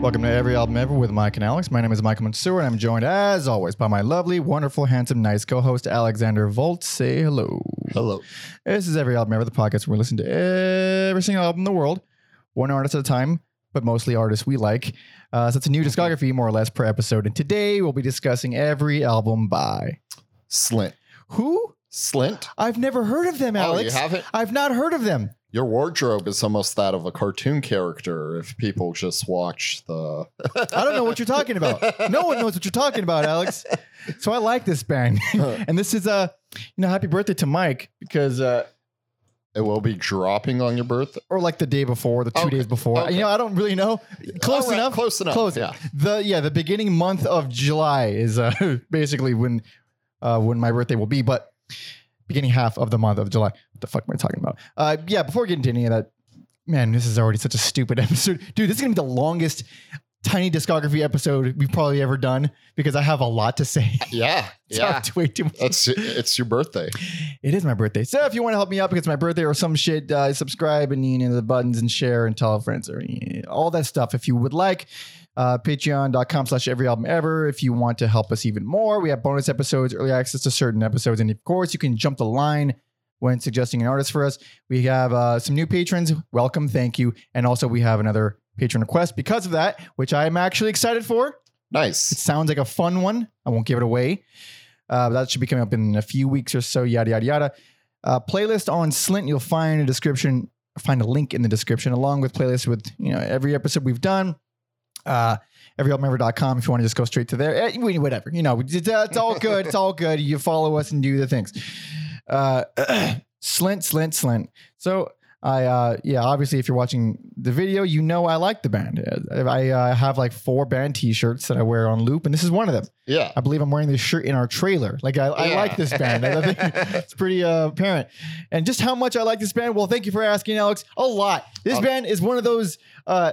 Welcome to Every Album Ever with Mike and Alex. My name is Michael Mansour, and I'm joined, as always, by my lovely, wonderful, handsome, nice co-host Alexander Volt. Say hello. Hello. This is Every Album Ever, the podcast where we listen to every single album in the world, one artist at a time, but mostly artists we like. Uh, so it's a new discography, more or less, per episode. And today we'll be discussing every album by Slint. who? Slint? I've never heard of them, Oh, Alex. you haven't? I've not heard of them. Your wardrobe is almost that of a cartoon character if people just watch the. I don't know what you're talking about. No one knows what you're talking about, Alex. So I like this band, and this is uh, you know, happy birthday to Mike because uh, It will be dropping on your birthday. or like the day before, the two Okay, days before. okay. You know, I don't really know. Close right, enough. Close enough. Close. Yeah. The yeah, the beginning month of July is uh basically when uh when my birthday will be, but beginning half of the month of July. What the fuck am I talking about? Uh yeah, before getting to any of that, man, this is already such a stupid episode. Dude, this is gonna be the longest tiny discography episode we've probably ever done because I have a lot to say. Yeah. Yeah. way too much. It's it's your birthday. It is my birthday. So if you want to help me out because it's my birthday or some shit, uh, subscribe and you know the buttons and share and tell friends or you know, all that stuff. If you would like, uh, patreon.com slash every album ever. If you want to help us even more, we have bonus episodes, early access to certain episodes. And of course, you can jump the line when suggesting an artist for us. We have uh, some new patrons. Welcome. Thank you. And also we have another patron request because of that, which I'm actually excited for. Nice. It sounds like a fun one. I won't give it away. Uh, that should be coming up in a few weeks or so. Yada yada yada. Uh, playlist on Slint. You'll find a description. Find a link in the description along with playlists with you know every episode we've done. Uh, everyalbumever.com if you want to just go straight to there. Eh, Whatever you know, it's, it's all good. it's all good. You follow us and do the things. Uh, Slint, Slint, Slint. So I uh yeah, obviously if you're watching the video, you know I like the band. Uh, I uh, have like four band t-shirts that I wear on loop and this is one of them. Yeah. I believe I'm wearing this shirt in our trailer. Like I, I like this band. I think it's pretty uh, apparent. And just how much I like this band. Well, thank you for asking, Alex. A lot. This Um, band is one of those uh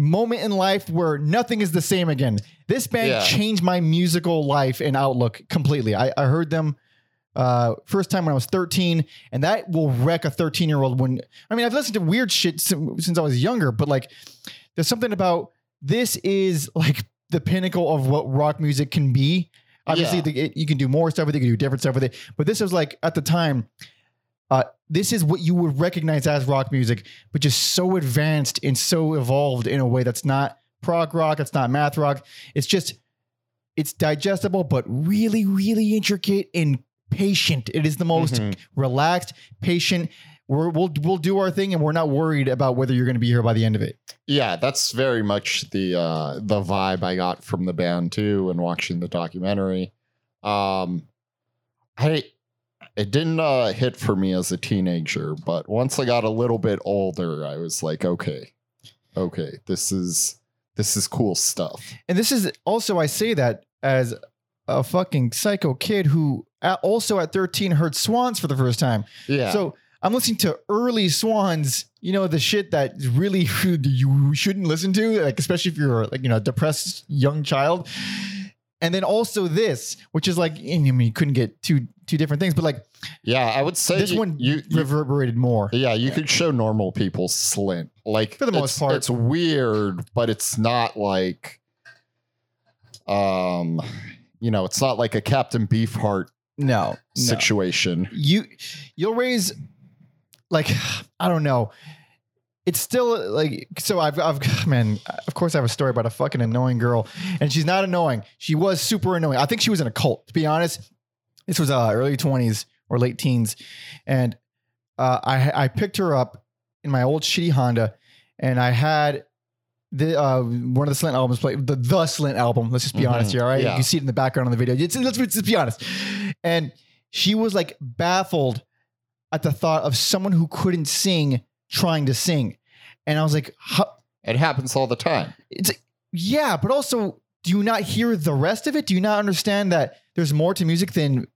moment in life where nothing is the same again. This band Yeah. changed my musical life and outlook completely. I, I heard them uh first time when I was 13 and that will wreck a 13 year old when I mean I've listened to weird shit since, since I was younger but like there's something about this is like the pinnacle of what rock music can be obviously Yeah. the, it, you can do more stuff with it you can do different stuff with it but this was like at the time uh this is what you would recognize as rock music but just so advanced and so evolved in a way that's not prog rock it's not math rock it's just it's digestible but really really intricate and patient it is the most Mhm. relaxed patient we're, we'll we'll do our thing and we're not worried about whether you're going to be here by the end of it Yeah, that's very much the uh the vibe I got from the band too and watching the documentary. Um I it didn't uh hit for me as a teenager, but once I got a little bit older, I was like, okay. Okay, this is this is cool stuff. And this is also, I say that as a fucking psycho kid who also at 13 heard Swans for the first time. Yeah. So I'm listening to early Swans, you know, the shit that really you shouldn't listen to, like, especially if you're like, you know, a depressed young child. And then also this, which is like, I mean, you couldn't get two two different things, but like yeah, I would say this you, one you, you reverberated more. yeah, you could show normal people slint. Like For the most it's- part. It's weird, but it's not like um you know, it's not like a Captain Beefheart No, no. situation. you you'll raise like I don't know. It's still like so. I've I've man. Of course, I have a story about a fucking annoying girl, and she's not annoying. She was super annoying. I think she was in a cult. To be honest, this was uh, early twenties or late teens, and uh, I I picked her up in my old shitty Honda, and I had the uh, one of the Slint albums played the the Slint album. Let's just be Mhm. honest here, all right? Yeah. You see it in the background on the video. It's, let's, let's just be honest. And she was like baffled at the thought of someone who couldn't sing trying to sing, and I was like, how, It happens all the time. it's yeah, but also, do you not hear the rest of it? Do you not understand that there's more to music than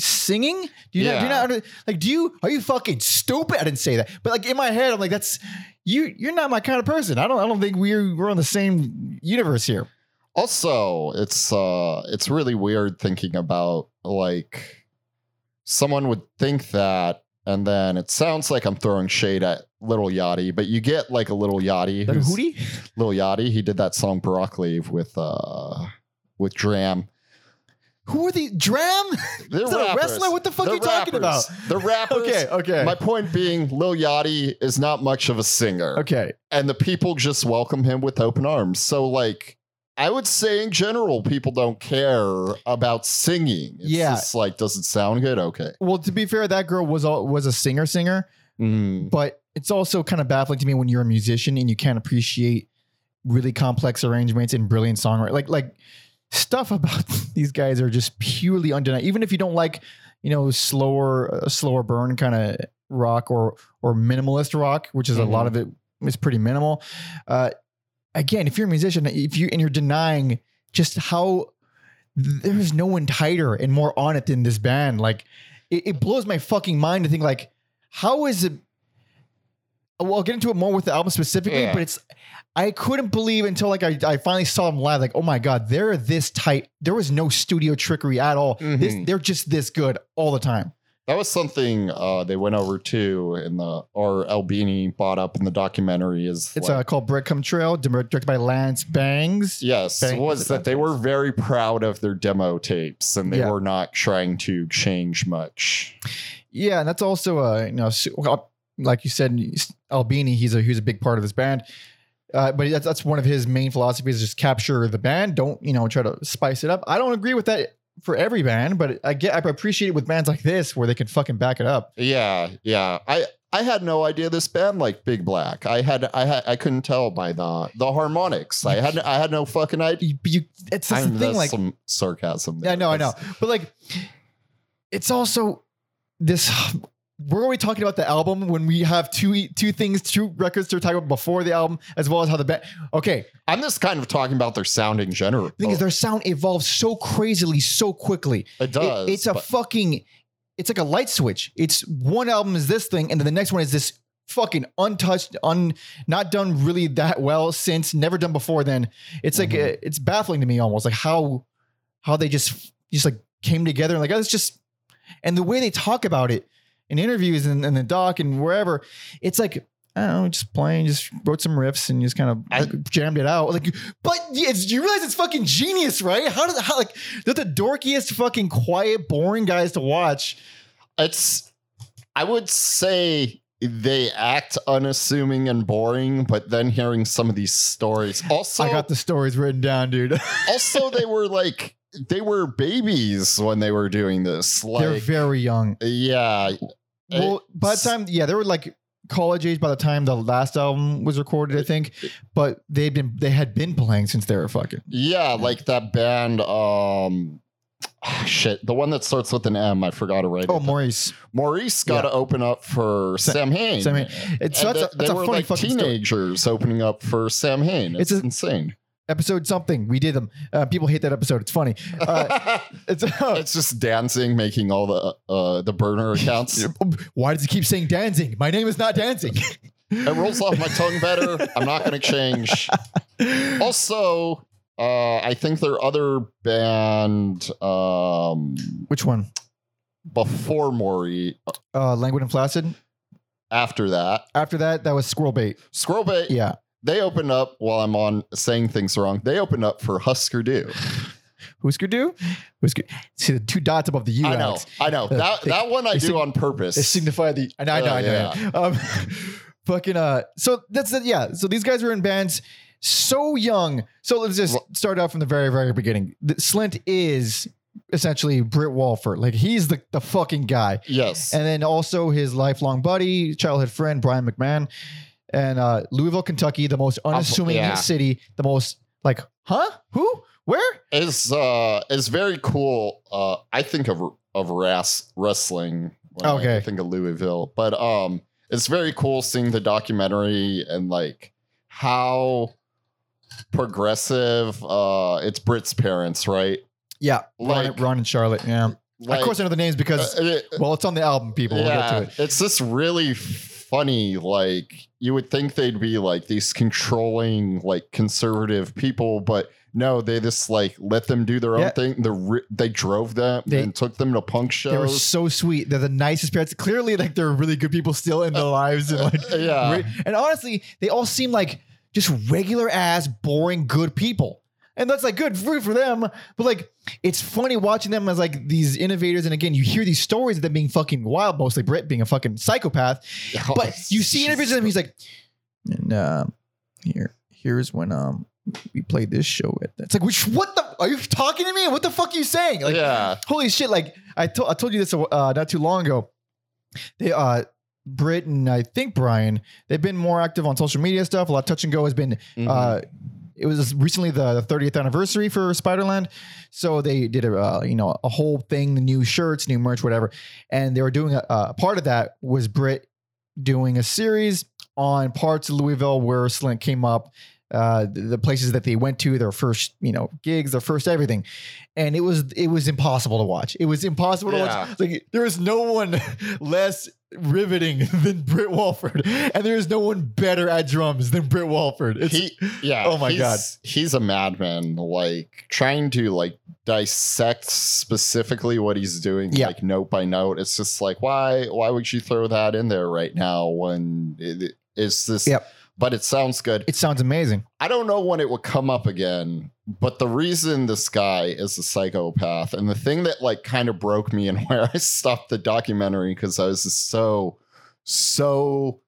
singing? Do you not, do you not like? Do you are you fucking stupid? I didn't say that, but like in my head, I'm like, that's you. You're not my kind of person. I don't. I don't think we're we're on the same universe here. Also, it's uh it's really weird thinking about like someone would think that and then it sounds like I'm throwing shade at Little Yachty, but you get like a Little Yachty. Little hootie? Lil Yachty. He did that song Broccoli with uh with Dram. Who are the Dram? They're Is that a rappers. wrestler? What the fuck They're are you talking about? They're rappers. okay, okay. My point being, Lil Yachty is not much of a singer, okay. and the people just welcome him with open arms. So, like, I would say in general, people don't care about singing. It's Yeah. just like, does it sound good? Okay. Well, to be fair, that girl was all, was a singer singer, Mm. but it's also kind of baffling to me when you're a musician and you can't appreciate really complex arrangements and brilliant songwriting. Like like stuff about these guys are just purely undeniable. Even if you don't like, you know, slower uh, slower burn kind of rock or or minimalist rock, which is a lot of it is pretty minimal. Uh, again, if you're a musician, if you and you're denying just how there's no one tighter and more on it than this band, like it, it blows my fucking mind to think like how is it well i'll get into it more with the album specifically Yeah. but it's i couldn't believe until like I, I finally saw them live like oh my god they're this tight there was no studio trickery at all this, Mhm. they're just this good all the time That was something uh, they went over to in the or Albini bought up in the documentary. Is it's like, uh, called breadcrumb trail directed by lance bangs Yes, Bang- was that they were very proud of their demo tapes and they Yeah. were not trying to change much. yeah and that's also uh you know like you said albini he's a he's a big part of this band uh, but that's that's one of his main philosophies is just capture the band don't you know try to spice it up i don't agree with that for every band but i get i appreciate it with bands like this where they can fucking back it up Yeah, yeah. I I had no idea this band like Big Black. I had I had I couldn't tell by the the harmonics. I had I had no fucking idea. you, you it's the thing like some sarcasm. Yeah, I know, I know. But like, it's also this. We're already talking about the album when we have two two things, two records to talk about before the album, as well as how the band. Okay, I'm just kind of talking about their sound in general. the thing is, their sound evolves so crazily, so quickly. it It- does. it's a fucking. It's like a light switch. It's one album is this thing, and then the next one is this fucking untouched, un not done really that well since, never done before. Then it's like Mhm. uh, it's baffling to me almost like how how they just just like came together and like oh, it's just and the way they talk about it in interviews and, and the doc and wherever, it's like I don't know, just playing, just wrote some riffs and just kind of I- jammed it out. Like, but it's, you realize it's fucking genius, right? How did how like they're the dorkiest, fucking quiet, boring guys to watch. it's I would say they act unassuming and boring, but then hearing some of these stories. Also, I got the stories written down, dude. also they were like they were babies when they were doing this. they're very young. yeah. Well, by the time, yeah, they were like college age by the time the last album was recorded, I think. But they've been they had been playing since they were fucking. Yeah, like that band um shit, the one that starts with an M, I forgot to write Oh, it. Maurice. Maurice got to open up for Sa- Samhain. Sam Hain. It's, And that's, a, they, that's they a were funny like fucking story. teenagers opening up for Samhain. It's, It's a- insane. Episode something. We did them. Uh, people hate that episode. It's funny. Uh, it's it's just dancing, making all the uh, the burner accounts. why does he keep saying dancing? My name is not dancing. It rolls off my tongue better. I'm not going to change. Also, uh, I think their other band um, Which one? before Maury, Uh, Languid and Flaccid. after that, After that, that was Squirrel Bait. Squirrel Bait, Yeah. They opened up while I'm on saying things wrong. They opened up for Husker Du. Husker Du? Husker. See the two dots above the U. I know, Alex. I know. Uh, That they- that one I do sig- on purpose. They signify the. I know, I know, Uh, I know. Um, fucking. Uh. So that's it. Yeah. So these guys are in bands so young. So let's just start out from the very, very beginning. The, Slint is essentially Britt Walford. Like he's the the fucking guy. yes. and then also his lifelong buddy, childhood friend Brian McMahon, and uh, Louisville, Kentucky, the most unassuming yeah. city, the most like, huh, who, where? is uh is very cool. Uh, I think of of ras- wrestling. When I- Okay. I think of Louisville, but um, it's very cool seeing the documentary and like how progressive. Uh, it's Britt's parents, right? Yeah, Ron, Like- Ron and Charlotte. Yeah, Like, of course I know the names because uh, it- well, it's on the album. People, we'll get to it. it's this really funny. Like you would think they'd be like these controlling, like conservative people, but No, they just like let them do their own Yeah. thing. The they drove them They- and took them to punk shows. They were so sweet. They're the nicest parents. Clearly, like they're really good people still in their lives. And like, Uh, yeah. and honestly, they all seem like just regular ass, boring, good people. And that's like good for, for them. But like, it's funny watching them as like these innovators. And again, you hear these stories of them being fucking wild, mostly Britt being a fucking psychopath. But you see interviews of him, he's like, and uh, here, here's when um we played this show at. It's like, which what the are you talking to me? What the fuck are you saying? Like, yeah, holy shit! Like I told I told you this uh, not too long ago. They uh Britt and I think Brian they've been more active on social media stuff. A lot of touch and go has been. Mhm. Uh, it was recently the 30th anniversary for Spiderland, so they did a uh, you know a whole thing, new shirts, new merch, whatever, and they were doing a, a part of that was Britt doing a series on parts of Louisville where Slint came up, uh, the, places that they went to, their first, you know, gigs, their first everything, and it was it was impossible to watch. It was impossible to watch. Like there was no one less riveting than Britt Walford, and there is no one better at drums than Britt Walford. It's he yeah. Oh my he's- God. he's a madman. Like trying to like dissect specifically what he's doing, Yeah. like note by note. It's just like why why would you throw that in there right now when it, it's this? Yep. But it sounds good. it sounds amazing. I don't know when it will come up again, but the reason this guy is a psychopath and the thing that like kind of broke me and where I stopped the documentary because I was just so, so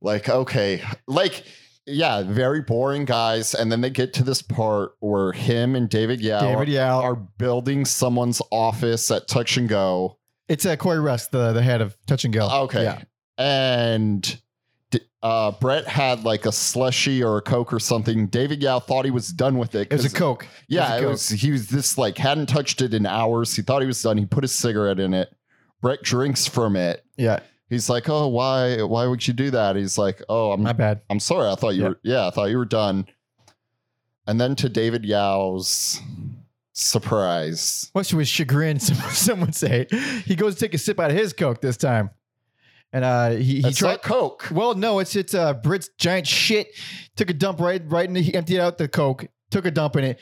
like, okay, like, yeah, very boring guys. And then they get to this part where him and David Yow David Yow. are building someone's office at Touch and Go. It's uh, Corey Rusk, the the head of Touch and Go. Okay. Yeah. And uh, Britt had like a slushy or a Coke or something. David Yow thought he was done with it. It was a Coke. Yeah, it Coke. was. He was this like hadn't touched it in hours. He thought he was done. He put a cigarette in it. Britt drinks from it. Yeah, He's like, "Oh, why? Why would you do that?" He's like, "Oh, I'm my bad. I'm sorry. I thought you Yeah. were. Yeah, I thought you were done." And then to David Yow's surprise, to his chagrin, some, some would say, he goes to take a sip out of his Coke this time, and uh, he he tried. not Coke. Well, no, it's it's uh, Britt's giant shit. Took a dump right right in. The, he emptied out the Coke. Took a dump in it,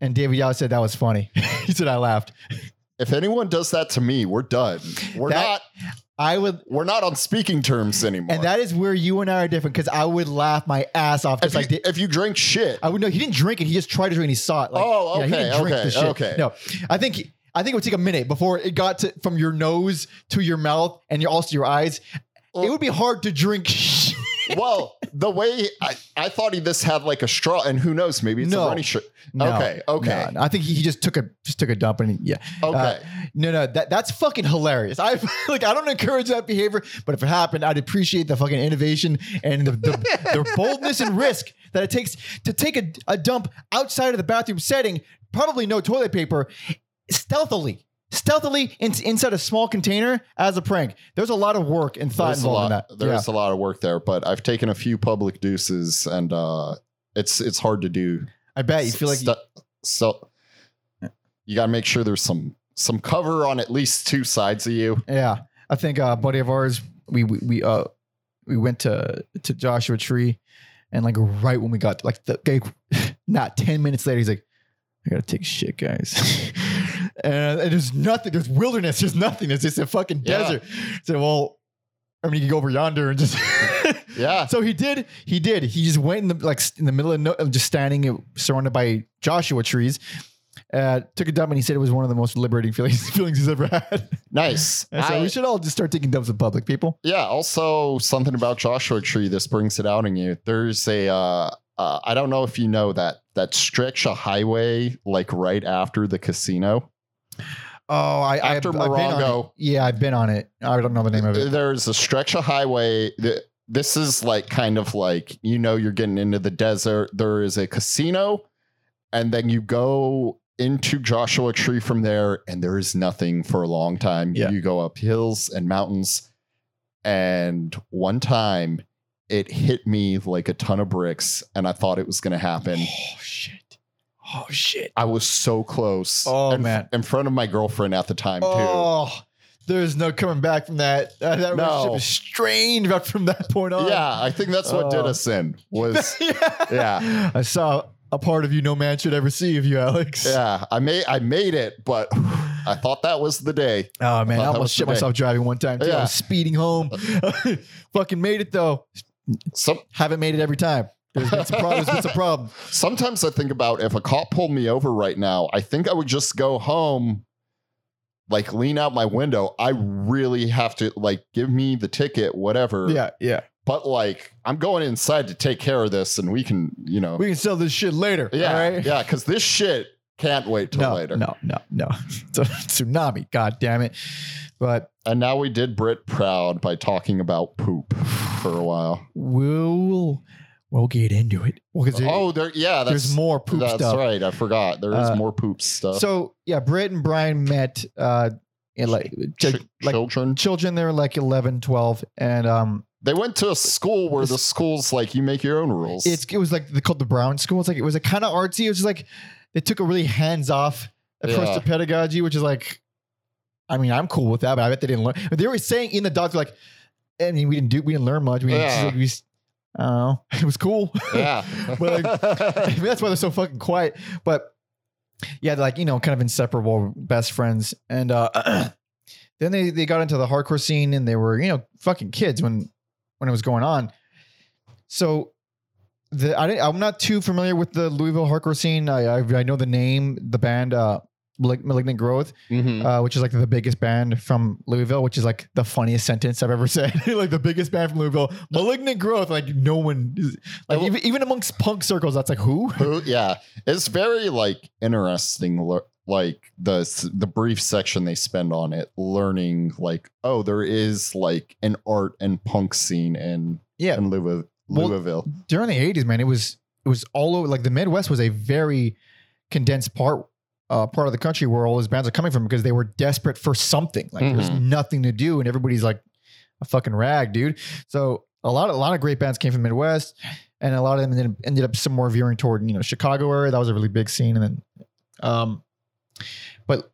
and David Yow said that was funny. he said I laughed. If anyone does that to me, we're done. We're That- not. I would, We're not on speaking terms anymore. and that is where you and I are different because I would laugh my ass off if you, like. If you drink shit, I would know he didn't drink it. He just tried to drink. and He saw it. Like, Oh, yeah, he okay, didn't drink okay, the shit. okay. No, I think I think it would take a minute before it got to from your nose to your mouth and your, also your eyes. it would be hard to drink. well, the way I, I thought he this had like a straw, and who knows, maybe it's No. a runny shirt. No, Okay, okay. no, no. I think he, he just took a just took a dump and he, yeah. Okay. Uh, no, no, that that's fucking hilarious. I like I don't encourage that behavior, but if it happened, I'd appreciate the fucking innovation and the, the, the boldness and risk that it takes to take a, a dump outside of the bathroom setting, probably no toilet paper, stealthily. Stealthily in, inside a small container as a prank. There's a lot of work and thought there's a involved lot. in that. There's a lot of work there, but I've taken a few public deuces, and uh, it's it's hard to do. I bet you feel like Stu- so. You got to make sure there's some some cover on at least two sides of you. Yeah, I think uh, a buddy of ours, we we, we uh we went to to Joshua Tree, and like right when we got like the guy, not ten minutes later, he's like, "I gotta take shit, guys." and, and there's nothing. There's wilderness. There's nothing. It's just a fucking Yeah. desert. So well, I mean, you can go over yonder and just. Yeah. So he did. He did. He just went in the like in the middle of, no, just standing uh, surrounded by Joshua trees. Uh, took a dump and he said it was one of the most liberating feelings feelings he's ever had. Nice. So I- we should all just start taking dumps in public, people. Yeah. Also, something about Joshua Tree. This brings it out in you. There's a. Uh, uh, I don't know if you know that that stretch of highway like right after the casino. Oh, I After I've, I've been on Morongo. it. Yeah, I've been on it. I don't know the name of it. There's a stretch of highway. that This is like kind of like you know you're getting into the desert. There is a casino, and then you go into Joshua Tree from there, and there is nothing for a long time. Yeah. You go up hills and mountains, and one time it hit me like a ton of bricks, and I thought it was going to happen. Oh, Oh shit! I was so close. Oh, in, man. in front of my girlfriend at the time too. Oh, there's no coming back from that. Uh, that No. relationship is strained right from that point on. Yeah, I think that's what did Oh. us in. Was yeah. Yeah. I saw a part of you no man should ever see of you, Alex. Yeah, I made I made it, but I thought that was the day. Oh man, I Thought that almost shit the day. myself driving one time. Too. I Yeah. was speeding home. Fucking made it though. Some Haven't made it every time. There's been some problems. There's been some problem. sometimes I think about if a cop pulled me over right now, I think I would just go home, like lean out my window. I really have to like give me the ticket, whatever. Yeah, yeah. But like I'm going inside to take care of this, and we can, you know, We can sell this shit later. yeah, all right? yeah, because this shit can't wait till no, later. no, no, no. It's a tsunami. God damn it. But And now we did Britt proud by talking about poop for a while. we'll we'll get into it. Well, 'cause there- Oh, there, yeah, that's there's more poop that's stuff. right. I forgot. There is Uh, more poop stuff. So yeah, Britt and Brian met uh in like Ch- ch- like children. children. They were like 11, 12. and um They went to a school where the school's like you make your own rules. it's it was like they called the Brown School. It's like it was a kind of artsy. It was just like they took a really hands off approach Yeah. to pedagogy, which is like, I mean, I'm cool with that, but I bet they didn't learn. But they were saying in the doc, like, I mean, we didn't do, we didn't learn much. We, didn't- like, we s- I it was cool. yeah. But, I mean, that's why they're so fucking quiet. But yeah, like you know, kind of inseparable best friends. And uh, then they they got into the hardcore scene, and they were you know fucking kids when when it was going on. So the I didn't, I'm not too familiar with the Louisville hardcore scene. I I, I know the name, the band. Uh, Malig- Malignant Growth, Mhm. uh, which is like the biggest band from Louisville, which is like the funniest sentence I've ever said. like the biggest band from Louisville, Malignant Growth. Like no one, is, like even, even amongst punk circles, that's like who? Who- yeah, it's very like interesting. lo- Like the the brief section they spend on it, learning like oh, there is like an art and punk scene in Yeah, in Louisville. Well, Louisville. during the '80s, man, it was it was all over. Like the Midwest was a very condensed part. Uh, part of the country where all those bands are coming from because they were desperate for something. Like there's Mhm. nothing to do, and everybody's like a fucking rag, dude. So a lot, a lot of great bands came from Midwest, and a lot of them ended, ended up some more veering toward you know Chicago area. That was a really big scene, and then, um, but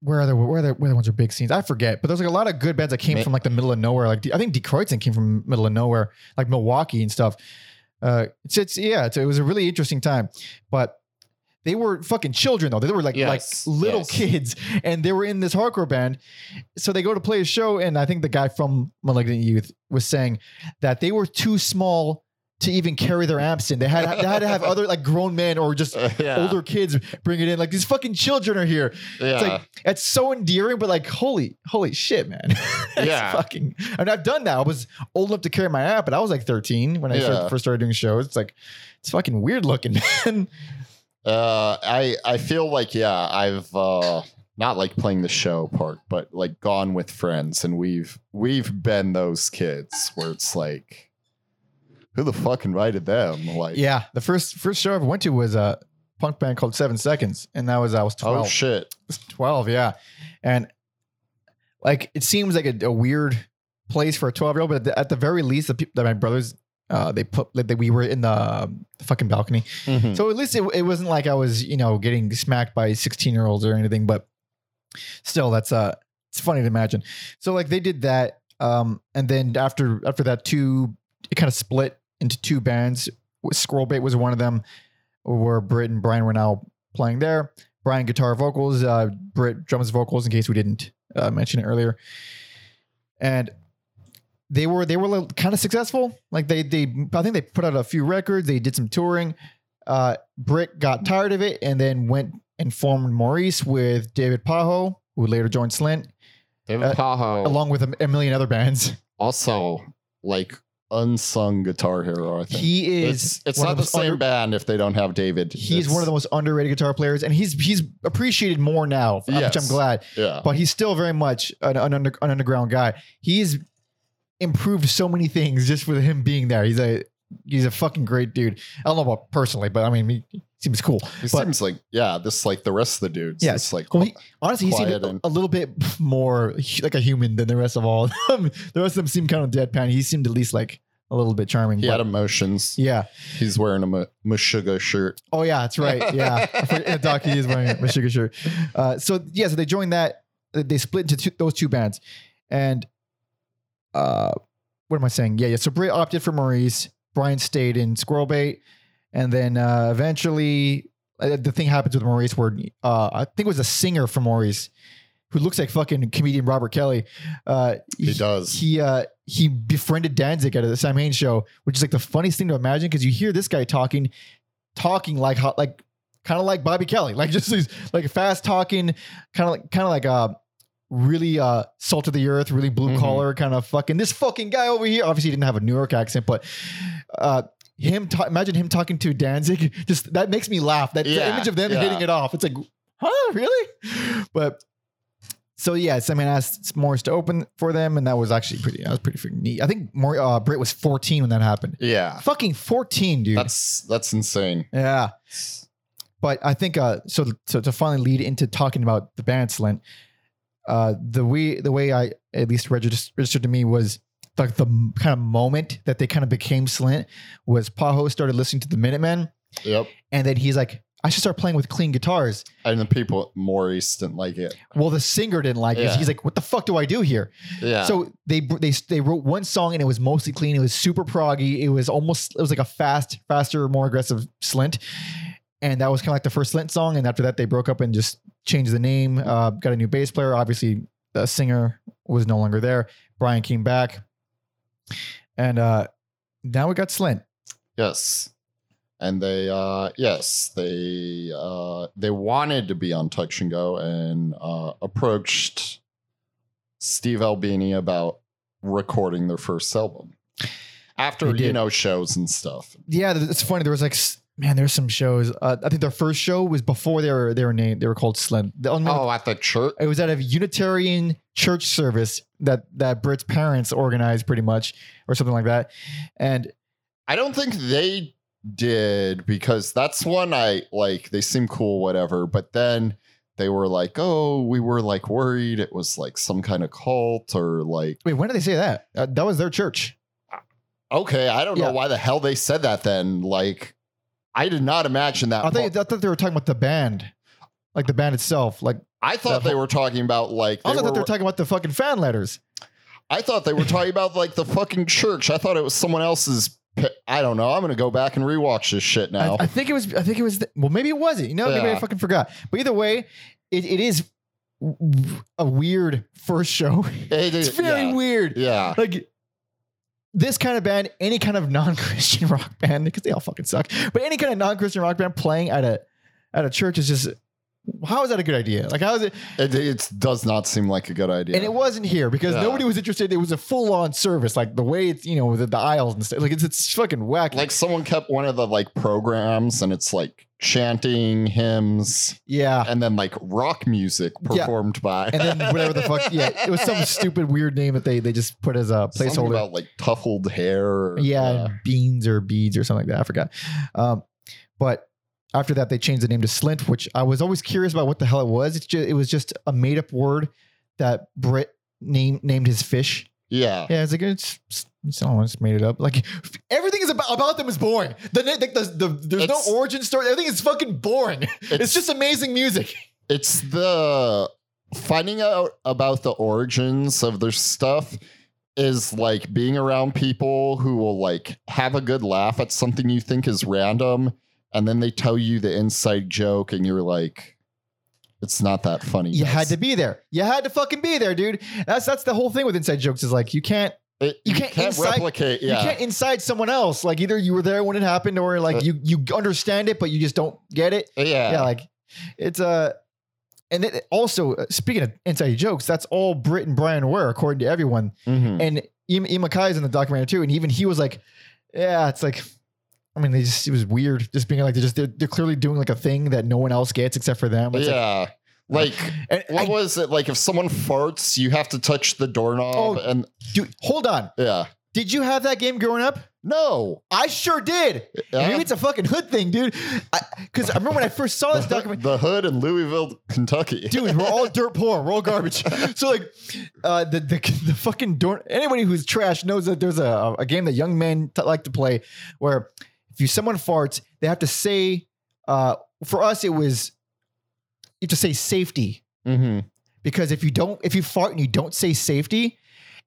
where are the where are the where the ones are big scenes? I forget. But there's like a lot of good bands that came from like the middle of nowhere. Like I think Detroit's came from middle of nowhere, like Milwaukee and stuff. Uh, it's it's yeah, it's, it was a really interesting time, but. They were fucking children though. They were like Yes, like little yes. kids, and they were in this hardcore band. So they go to play a show, and I think the guy from Malignant Youth was saying that they were too small to even carry their amps in. They had they had to have other like grown men or just yeah, older kids bring it in. Like these fucking children are here. yeah. It's like it's so endearing, but like holy holy shit, man. Yeah. fucking. I mean, I've done that. I was old enough to carry my amp, but I was like 13 when I Yeah. started, first started doing shows. It's like it's fucking weird looking, man. Uh, I I feel like yeah, I've uh not like playing the show part, but like gone with friends, and we've we've been those kids where it's like, who the fuck invited them? Like, yeah, the first first show I ever went to was a punk band called Seven Seconds, and that was I was 12. oh shit, 12 yeah and like it seems like a, a weird place for a 12 year old but at the, at the very least the people that my brothers uh they put like that we were in the, um, the fucking balcony Mhm. so at least it, it wasn't like i was you know getting smacked by 16 year olds or anything but still that's uh it's funny to imagine so like they did that um and then after after that two it kind of split into two bands Squirrel Bait was one of them where Britt and Brian were now playing there. Brian guitar vocals, uh, Britt drums vocals. In case we didn't uh, mention it earlier, and they were they were kind of successful. Like they they I think they put out a few records. They did some touring. Uh, Britt got tired of it and then went and formed Maurice with David Pajo, who later joined Slint, David uh, Pajo, along with a, a million other bands. also like unsung guitar hero. I think He is it's it's not the same under- band if they don't have David. He's It's- one of the most underrated guitar players, and he's he's appreciated more now, which I'm glad. yeah. but he's still very much an, an, under, an underground guy. He's improved so many things just with him being there. He's a he's a fucking great dude. I don't know about personally, but I mean, he seems cool. He but- seems like yeah, this like the rest of the dudes. Yeah, it's like Well, he, honestly, he seemed a, and- a little bit more like a human than the rest of all. of them. the rest of them seemed kind of deadpan. He seemed at least like a little bit charming. he but- had emotions. yeah. He's wearing a Meshuggah shirt. Oh yeah, that's right. Yeah, in doc he is wearing Meshuggah shirt. Uh, so yeah, so they joined that. They split into two, those two bands, and uh, what am I saying? Yeah, yeah. So Britt opted for Maurice. Brian stayed in Squirrel Bait, and then uh, eventually uh, the thing happens with Maurice where uh, I think it was a singer from Maurice who looks like fucking comedian Robert Kelly. Uh, He does. He uh, he befriended Danzig at the Samhain show, which is like the funniest thing to imagine because you hear this guy talking, talking like like kind of like Bobby Kelly, like just these like fast talking, kind of like kind of like uh really uh salt of the earth, really blue Mhm. collar kind of fucking this fucking guy over here. Obviously, he didn't have a New York accent, but uh him ta- imagine him talking to Danzig. Just that makes me laugh. That the Yeah, image of them yeah. hitting it off. It's like, huh, really? But so yeah, Hain asked Maurice to open for them, and that was actually pretty. That was pretty freaking neat. I think Mor- uh, Britt was 14 when that happened. Yeah. Fucking 14, dude. That's that's insane. yeah. But I think uh, so. So to finally lead into talking about the band Slint, uh, the way the way I at least registered, registered to me was like the kind of moment that they kind of became Slint was Pajo started listening to the Minutemen, Yep. and then he's like, I should start playing with clean guitars. And the people at Maurice didn't like it. Well, the singer didn't like it. He's like, what the fuck do I do here? Yeah. So they they they wrote one song and it was mostly clean. It was super proggy. It was almost it was like a fast, faster, more aggressive Slint, and that was kind of like the first Slint song. And after that, they broke up and just changed the name. Uh, got a new bass player. Obviously, the singer was no longer there. Brian came back, and uh, now we got Slint. Yes. And they uh yes, they uh they wanted to be on Touch and Go and uh approached Steve Albini about recording their first album. After you know shows and stuff. Yeah, it's funny. There was like. Man, there's some shows. Uh, I think their first show was before they were they were named. They were called Slint. The only- Oh, at the church. It was at a Unitarian church service that that Britt's parents organized, pretty much, or something like that. And I don't think they did because that's one I like. They seem cool, whatever. But then they were like, "Oh, we were like worried it was like some kind of cult or like." wait, when did they say that? Uh, that was their church. Okay, I don't Yeah. know why the hell they said that. Then, like, I did not imagine that. I thought, I thought they were talking about the band, like the band itself. Like I thought the they were talking about like. I thought were, they were talking about the fucking fan letters. I thought they were talking about like the fucking church. I thought it was someone else's. I don't know. I'm gonna go back and rewatch this shit now. I, I think it was. I think it was. The, well, maybe it wasn't. You know, maybe I fucking forgot. But either way, it, it is a weird first show. It It's very yeah. weird. Yeah. like this kind of band, any kind of non-Christian rock band, because they all fucking suck, but any kind of non-Christian rock band playing at a at a church is just how is that a good idea? Like how is it? It, it does not seem like a good idea. And it wasn't here because Yeah. nobody was interested. It was a full-on service, like the way it's you know the, the aisles and stuff. Like it's it's fucking whack. like someone kept one of the like programs and it's like chanting hymns yeah. and then like rock music Yeah. performed by And then whatever the fuck, yeah, it was some stupid weird name that they they just put as a Something placeholder. about like tuffled hair. or- yeah, beans or beads or something like that. I forgot. Um, but after that, they changed the name to Slint, which I was always curious about what the hell it was. It's just it was just a made up word that Britt named named his fish. Yeah. Yeah, it's like it's, someone just made it up. Like everything is about about them is boring. The the, the, the there's It's- no origin story. Everything is fucking boring. It's, It's- just amazing music. It's the finding out about the origins of their stuff is like being around people who will like have a good laugh at something you think is random and then they tell you the inside joke and you're like it's not that funny. You guys." had to be there. You had to fucking be there, dude. That's that's the whole thing with inside jokes. Is like you can't It- you you, can't can't, incite- replicate. you can't inside someone else. Like either you were there when it happened, or like Uh, you you understand it, but you just don't get it. yeah. Yeah, like it's Uh, and then also uh, speaking of inside jokes, that's all Britt and Brian were, according to everyone. Mhm. And Im- is in the documentary too, and even he was like, "Yeah, it's like." I mean, they just it was weird, just being like they're just they're, they're clearly doing like a thing that no one else gets except for them. It's yeah. Like, and what I- was it? Like if someone farts, you have to touch the doorknob Oh. and dude, hold on. yeah. Did you have that game growing up? No. I sure did. Yeah. Maybe it's a fucking hood thing, dude. Because I, remember when I first saw this the, document. the hood in Louisville, Kentucky. Dude, we're all dirt poor. We're all garbage. So like, uh, the, the the fucking door. Anybody who's trash knows that there's a, a game that young men t- like to play, where if you someone farts, they have to say. Uh, for us, it was you have to say safety hmm because if you don't, if you fart and you don't say safety,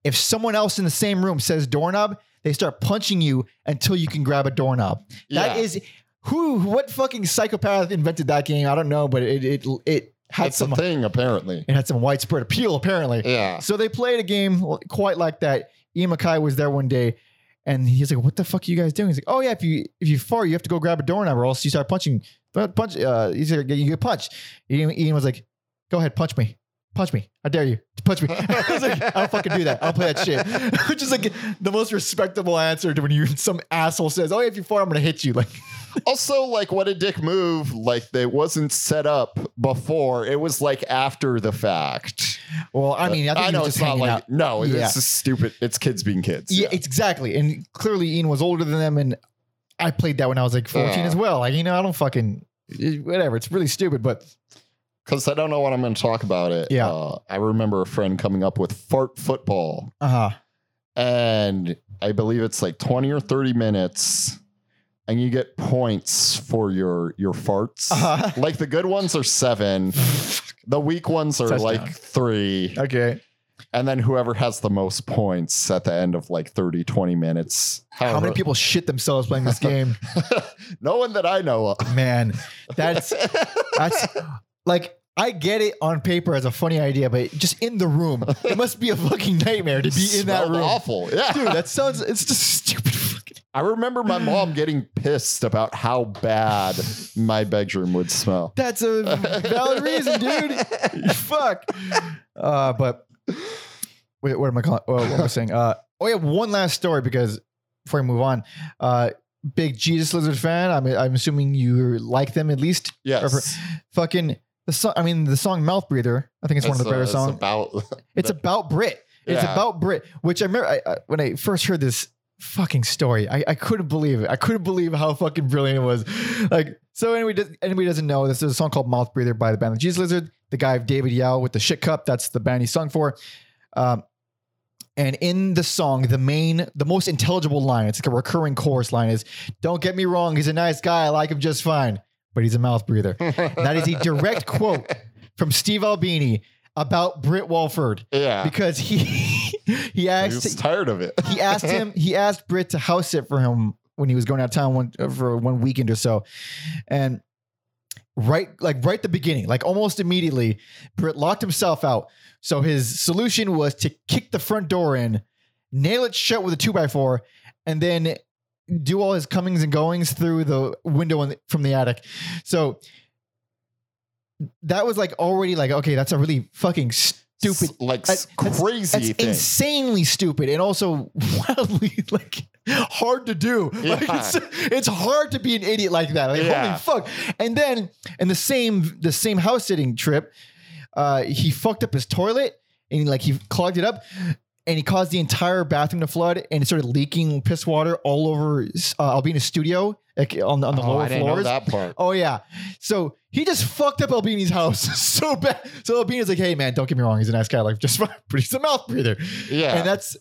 if someone else in the same room says doorknob, they start punching you until you can grab a doorknob. That Yeah. is who, what fucking psychopath invented that game? I don't know, but it it it had That's some thing, apparently. it had some widespread appeal apparently. Yeah. So they played a game quite like that. Ian MacKaye was there one day, and he's like, "What the fuck are you guys doing?" He's like, "Oh yeah, if you if you fart, you have to go grab a doorknob, or else you start punching. Punch. Uh, he's like, you get punched." Ian, Ian was like, "Go ahead, punch me." Punch me. I dare you. Punch me. I was like, I'll fucking do that. I'll play that shit. Which is like the most respectable answer to when you some asshole says, Oh, if you fart, I'm gonna hit you. Like also, like, what a dick move. Like, they wasn't set up before. It was like after the fact. Well, I mean, I think he know it's not like out. no, Yeah. this is stupid. It's kids being kids. Yeah, it's exactly. And clearly Ian was older than them and I played that when I was like 14 Uh. as well. Like, you know, I don't fucking whatever. It's really stupid, but Because I don't know what I'm going to talk about it. Yeah. Uh, I remember a friend coming up with fart football, uh-huh. and I believe it's like 20 or 30 minutes, and you get points for your your farts. Uh-huh. Like the good ones are seven, the weak ones are Touchdown. like three, Okay. and then whoever has the most points at the end of like 30, 20 minutes. How many people shit themselves playing this game? no one that I know of. Man, that's that's like I get it on paper as a funny idea, but just in the room, it must be a fucking nightmare to be in that room. Awful. Yeah. Dude, that sounds it's just stupid I remember my mom getting pissed about how bad my bedroom would smell. That's a valid reason, dude. Fuck. Uh, but wait, what am I calling? What, what am I saying? Uh, oh yeah, one last story because before we move on, uh, big Jesus Lizard fan. I'm I'm assuming you like them at least. Yes. Fucking the song. I mean, the song "Mouth Breather." I think it's one of the uh, better it's songs. about It's about Britt. It's Yeah. about Britt, which I remember I, I, when I first heard this fucking story. I, I couldn't believe it. I couldn't believe how fucking brilliant it was. Like, so anyway, does, anybody doesn't know, this is a song called Mouth Breather by the band The Jesus Lizard. The guy of David Yow with the shit cup. That's the band he sung for. Um, and in the song, the main, the most intelligible line, it's like a recurring chorus line is, "Don't get me wrong, he's a nice guy. I like him just fine, but he's a mouth breather." that is a direct quote from Steve Albini about Britt Walford yeah. because he he asked was tired of it. he asked him he asked Britt to house sit for him when he was going out of town one, uh, for one weekend or so, and right like right at the beginning, like almost immediately, Britt locked himself out. So his solution was to kick the front door in, nail it shut with a two by four, and then do all his comings and goings through the window in the, from the attic. So that was like already like okay, that's a really fucking stupid like I- that's- crazy that's insanely stupid and also wildly like hard to do. Like it's, it's hard to be an idiot like that. Like Yeah. holy fuck. And then in the same the same house sitting trip, uh, he fucked up his toilet and like he clogged it up. And he caused the entire bathroom to flood, and it started leaking piss water all over uh, Albini's studio, like on the, on the oh, lower I didn't know floors. that part. Oh yeah. So he just fucked up Albini's house so bad. So Albini's like, hey man, don't get me wrong, he's a nice guy, like just he's a mouth breather. Yeah. And that's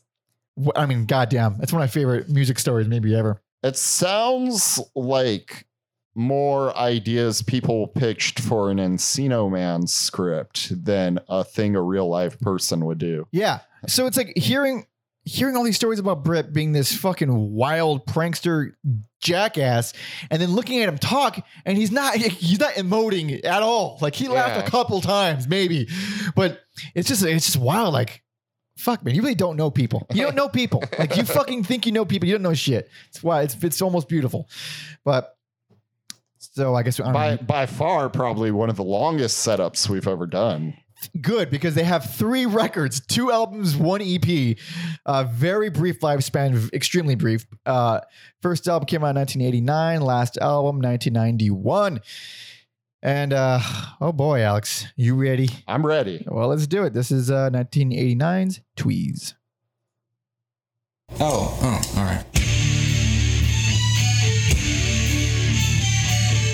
I mean, goddamn, that's one of my favorite music stories maybe ever. It sounds like more ideas people pitched for an Encino Man script than a thing a real life person would do. Yeah. So it's like hearing hearing all these stories about Britt being this fucking wild prankster jackass and then looking at him talk and he's not he's not emoting at all. Like he laughed Yeah. a couple times maybe. But it's just it's just wild like fuck man, you really don't know people. You don't know people. Like you fucking think you know people, you don't know shit. It's why it's it's almost beautiful. But so I guess I don't By know, by far, probably one of the longest setups we've ever done. good because they have three records, two albums, one EP. Uh, very brief lifespan, extremely brief. Uh, first album came out in 1989, last album 1991. And uh, oh boy, Alex, you ready? I'm ready. Well, let's do it. This is uh, 1989's Tweez. Oh, oh, all right.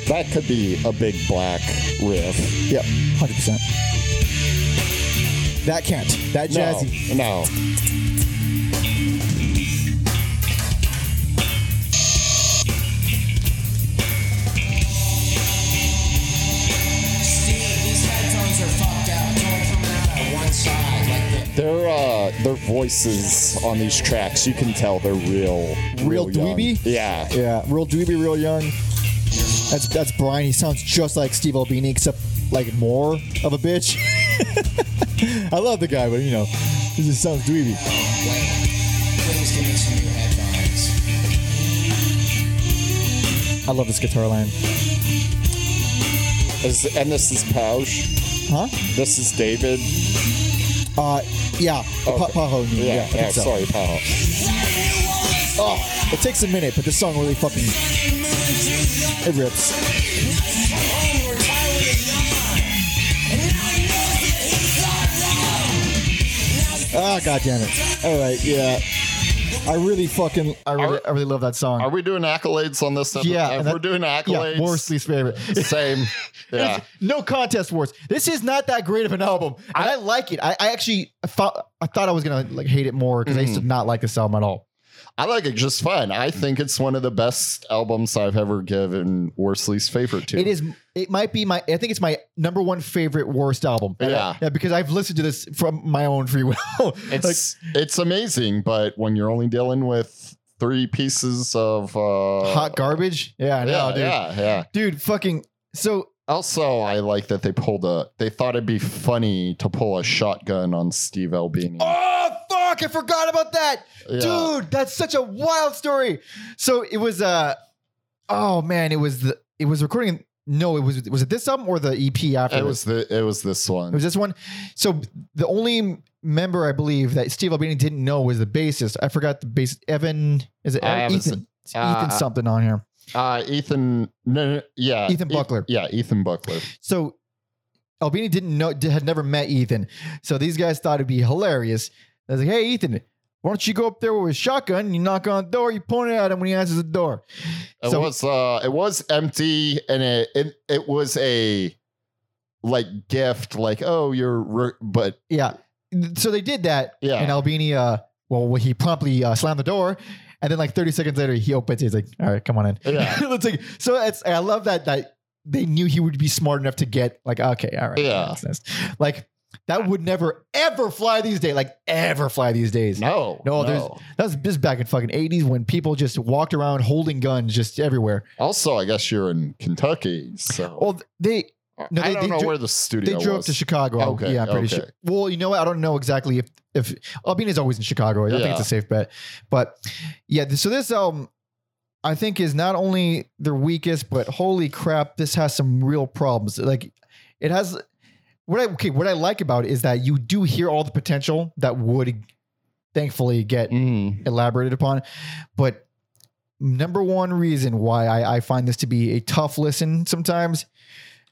That could be a big black riff. Yep, 100%. That can't. That jazzy. No, no. Steve, these headphones are fucked up. It's only coming out at one side, like the. Their uh, their voices on these tracks, you can tell they're real, Real young. dweeby? Yeah, Yeah, real dweeby, real young. That's that's Brian. He sounds just like Steve Albini, except like more of a bitch. I love the guy, but you know, he just sounds dweeby. Wait. Please give me some new headphones. I love this guitar line. Is, and this is Pausch. Huh? This is David. Uh, yeah. Pa- Pajo. Yeah, Yeah, yeah, so. sorry, Pausch. Oh, it takes a minute, but this song really fucking it rips. Ah, god damn it! All right, yeah. I really fucking, I really, I really love that song. Are we doing accolades on this? episode? Yeah, if that- we're doing accolades. yeah, worst least favorite. Same. Yeah. No contest wars. This is not that great of an album, and I, like it. I, I actually thought I thought I was gonna like hate it more because I used to Mm-hmm. not like this album at all. I like it just fine. I think it's one of the best albums I've ever given worst least favorite to. It is. It might be my. I think it's my number one favorite worst album. Yeah. yeah, because I've listened to this from my own free will. Like, It's it's amazing, but when you're only dealing with three pieces of uh, hot garbage. Yeah, I know, yeah, dude. yeah, yeah. Dude, fucking. So Also, I like that they pulled a. They thought it'd be funny to pull a shotgun on Steve Albini. Oh fuck! I forgot about that, Yeah. dude. That's such a wild story. So it was uh oh man, it was the it was recording. No, it was was it this album or the EP after? It was the. It was this one. It was this one. So the only member I believe that Steve Albini didn't know was the bassist. I forgot the bass. Evan is it Evan? Ethan? It's uh, Ethan something on here. Uh, Ethan. No, no, yeah. Ethan E- Buckler. yeah, Ethan Buckler. So Albini didn't know, had never met Ethan. So these guys thought it'd be hilarious. I was like, hey, Ethan, why don't you go up there with a shotgun? You knock on the door, you point it at him when he answers the door. It So- was. Uh, it was empty, and it it, it was a like gift. Like, oh, you're. Re-, but Yeah. So they did that. Yeah. And Albini, uh, well, he promptly uh, slammed the door. And then like 30 seconds later, he opens it. He's like, all right, come on in. Yeah. It's like, so it's, I love that, that they knew he would be smart enough to get like, okay, all right. Yeah. Like that would never, ever fly these days. Like ever fly these days. no, No, there's that was just back in fucking 80s when people just walked around holding guns just everywhere. Also, I guess you're in Kentucky, so Well, they no, I they- don't they know dro- where the studio they drove was. to Chicago. Okay, yeah, I'm pretty okay. sure. Well, you know what? I don't know exactly if if Albini's always in Chicago. I think it's a safe bet. But yeah, so this album I think is not only their weakest, but holy crap, this has some real problems. Like it has what I okay, what I like about it is that you do hear all the potential that would thankfully get Mhm. elaborated upon. But number one reason why I, I find this to be a tough listen sometimes,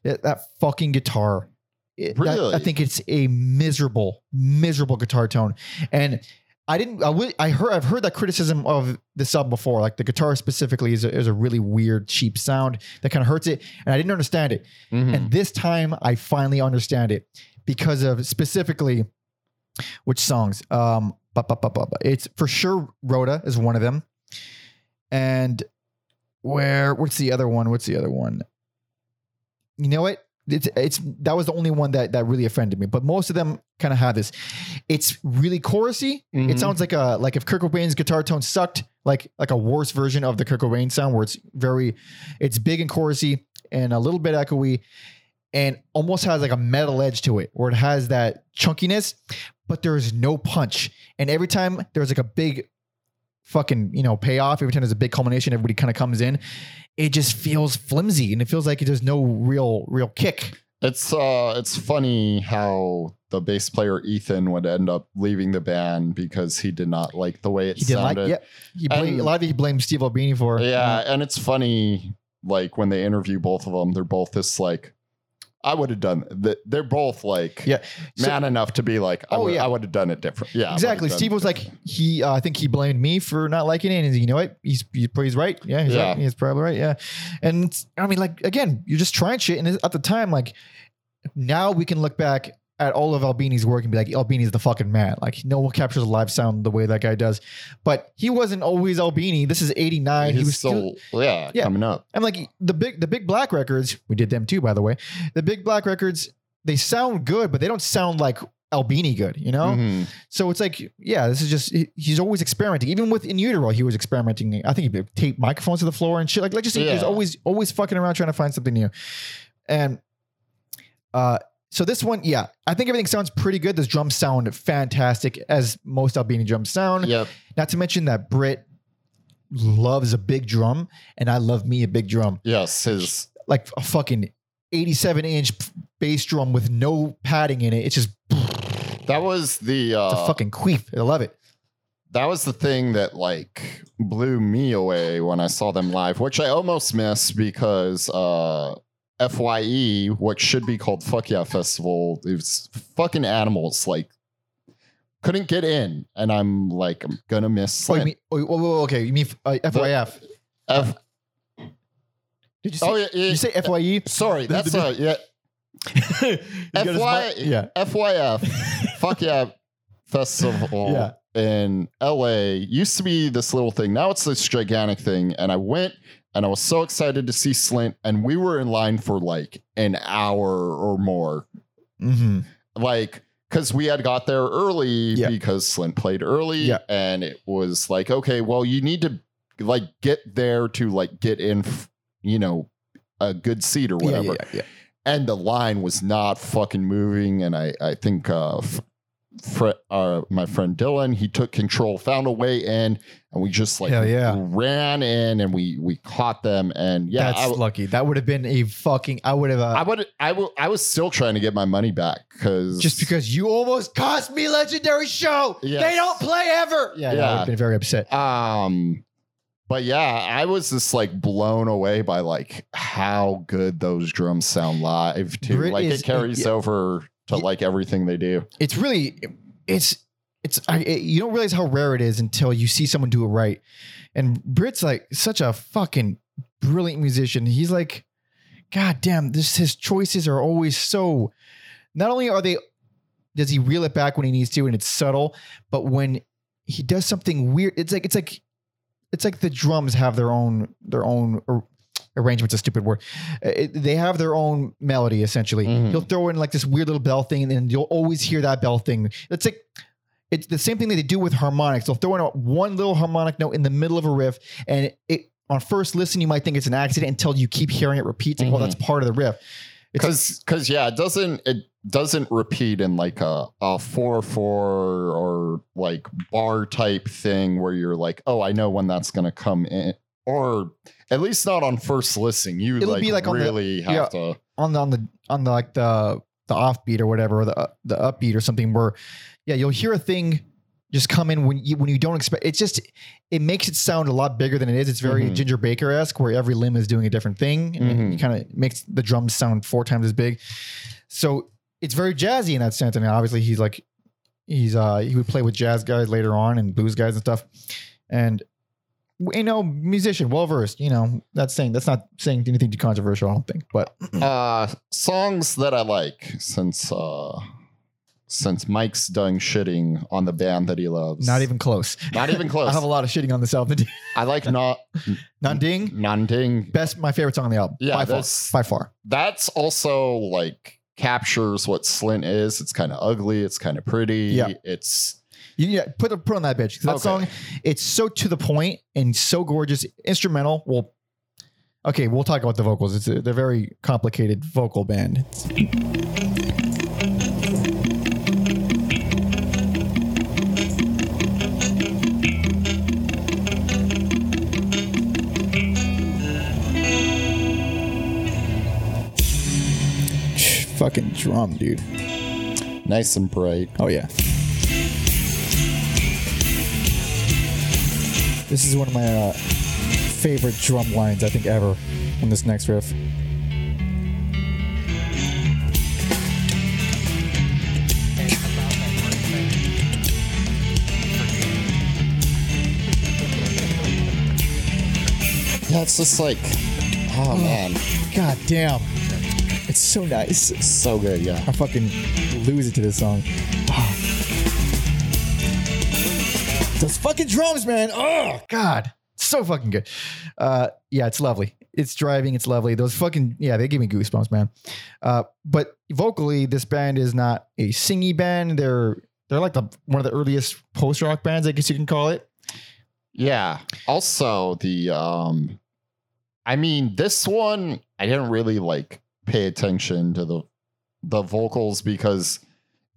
that, that fucking guitar. It- that- I think it's a miserable, miserable guitar tone. And I didn't. I, wi- I heard. I've heard that criticism of the sub before. Like the guitar specifically is a, is a really weird, cheap sound that kind of hurts it, and I didn't understand it. Mhm. And this time I finally understand it because of specifically which songs. Um, it's for sure Rhoda is one of them. And where what's the other one? What's the other one? You know what? It's it's that was the only one that that really offended me. But most of them kind of have this. It's really chorusy. It Mhm. sounds like a like if Kurt Cobain's guitar tone sucked, like like a worse version of the Kurt Cobain sound, where it's very, it's big and chorusy and a little bit echoey, and almost has like a metal edge to it, where it has that chunkiness, but there's no punch. And every time there's like a big fucking you know payoff, every time there's a big culmination, everybody kind of comes in. It just feels flimsy, and it feels like there's no real real kick. It's uh, it's funny how the bass player Ethan would end up leaving the band because he did not like the way it He didn't like. sounded. Yeah, he And- a lot of you blame Steve Albini for. Yeah, and it's funny, like when they interview both of them, they're both this like, I would have done. th- They're both like, Yeah. So- man enough to be like, I Oh, would, yeah. I would have done it different. Yeah, Exactly. Steve was like, he, uh, I think he blamed me for not liking it. And you know what? He's, he's, he's right. Yeah. He's Yeah. right. He's probably right. Yeah. And I mean, like, again, you're just trying shit. And at the time, like, now we can look back at all of Albini's work and be like, Albini's the fucking man. Like, no one captures a live sound the way that guy does. But he wasn't always Albini. This is 89. he's he was still, still, yeah, Yeah. coming up. I'm like the big the big black records. We did them too, by the way. The big black records they sound good, but they don't sound like Albini good, you know? Mhm. So it's like, yeah, this is just he- he's always experimenting. Even with in utero, he was experimenting. I think he taped microphones to the floor and shit. Like, like just Yeah. always always fucking around trying to find something new. And uh, so this one, yeah, I think everything sounds pretty good. Those drums sound fantastic, as most Albini drums sound. Yep. Not to mention that Britt loves a big drum, and I love me a big drum, Yes. His like a fucking eighty-seven inch bass drum with no padding in it. It's just that was the uh, it's a fucking queef. I love it. that was the thing that like blew me away when I saw them live, which I almost missed because uh FYE, what should be called Fuck Yeah Festival, it was fucking animals like couldn't get in, and I'm like, I'm gonna miss. Oh, you mean, oh, oh, okay. You mean uh, FYF? F- Did you say? oh yeah, yeah, you say FYE? sorry, that's uh yeah FY yeah. FYF Fuck Yeah Festival Yeah. in LA used to be this little thing. Now it's this gigantic thing. And I went and I was so excited to see Slint. And we were in line for like an hour or more. Mm-hmm. Like, because we had got there early Yeah. because Slint played early. Yeah. And it was like, okay, well, you need to like get there to like get in, you know, a good seat or whatever yeah, and the line was not fucking moving and i i think uh, Fre- uh my friend dylan he took control found a way in and we just like Hell yeah. ran in and we we caught them and yeah That's I, lucky. That would have been a fucking. I would have. Uh, I would I would I was still trying to get my money back because just because you almost cost me legendary show. Yes. They don't play ever. Yeah, yeah. I would Yeah. have been very upset. um but yeah I was just like blown away by like how good those drums sound live too Britt like is- it carries yeah. over to like everything they do It's really, it's, it's. I, it- you don't realize how rare it is until you see someone do it right. And Britt's like such a fucking brilliant musician. He's like, God damn, this his choices are always so. Not only are they, does he reel it back when he needs to, and it's subtle, but when he does something weird, it's like it's like it's like the drums have their own their own arrangement's a stupid word. Uh, it- they have their own melody essentially. Mhm. He'll throw in like this weird little bell thing, and you'll always hear that bell thing. It's like it's the same thing that they do with harmonics. They'll throw in a, one little harmonic note in the middle of a riff, and it, on first listen you might think it's an accident until you keep hearing it repeat. Mhm. well, that's part of the riff. Because because yeah it doesn't it doesn't repeat in like a a four four or like bar type thing where you're like oh i know when that's gonna come in or at least not on first listening. you It'll like, be like on the- really have yeah. to on the on the on the like the the offbeat or whatever, or the uh, the upbeat or something where, yeah, you'll hear a thing just come in when you when you don't expect. It's just it makes it sound a lot bigger than it is. It's very Mhm. Ginger Baker esque, where every limb is doing a different thing, and Mhm. it kind of makes the drums sound four times as big. So it's very jazzy in that sense. I mean, obviously he's like he's uh he would play with jazz guys later on and blues guys and stuff, and. You know, musician, well versed. You know, that's saying that's not saying anything too controversial. I don't think, but uh songs that i like since uh since mike's done shitting on the band that he loves Not even close. not even close I have a lot of shitting on this album. i like not Nan Ding. Nan-Ding Best, my favorite song on the album. Yeah, by far. that's- By far. that's also like captures what Slint is. It's kind of ugly. It's kind of pretty. Yeah. It's You, yeah, put put on that bitch. That Okay. song, it's so to the point and so gorgeous. Instrumental. Well, okay, we'll talk about the vocals. It's a, they're very complicated vocal band. Fucking drum, dude. nice and bright. Oh yeah. This is one of my uh, favorite drum lines I think ever on this next riff. Yeah, it's just like, oh man, God damn. It's so nice. it's so good. Yeah. I fucking lose it to this song. Those fucking drums, man. Oh God. So fucking good. Uh, yeah, it's lovely. It's driving. It's lovely. Those fucking yeah, they give me goosebumps, man. Uh, but vocally, this band is not a singy band. They're they're like the one of the earliest post rock bands, I guess you can call it. Yeah. Also, the um, I mean, this one I didn't really like pay attention to the the vocals because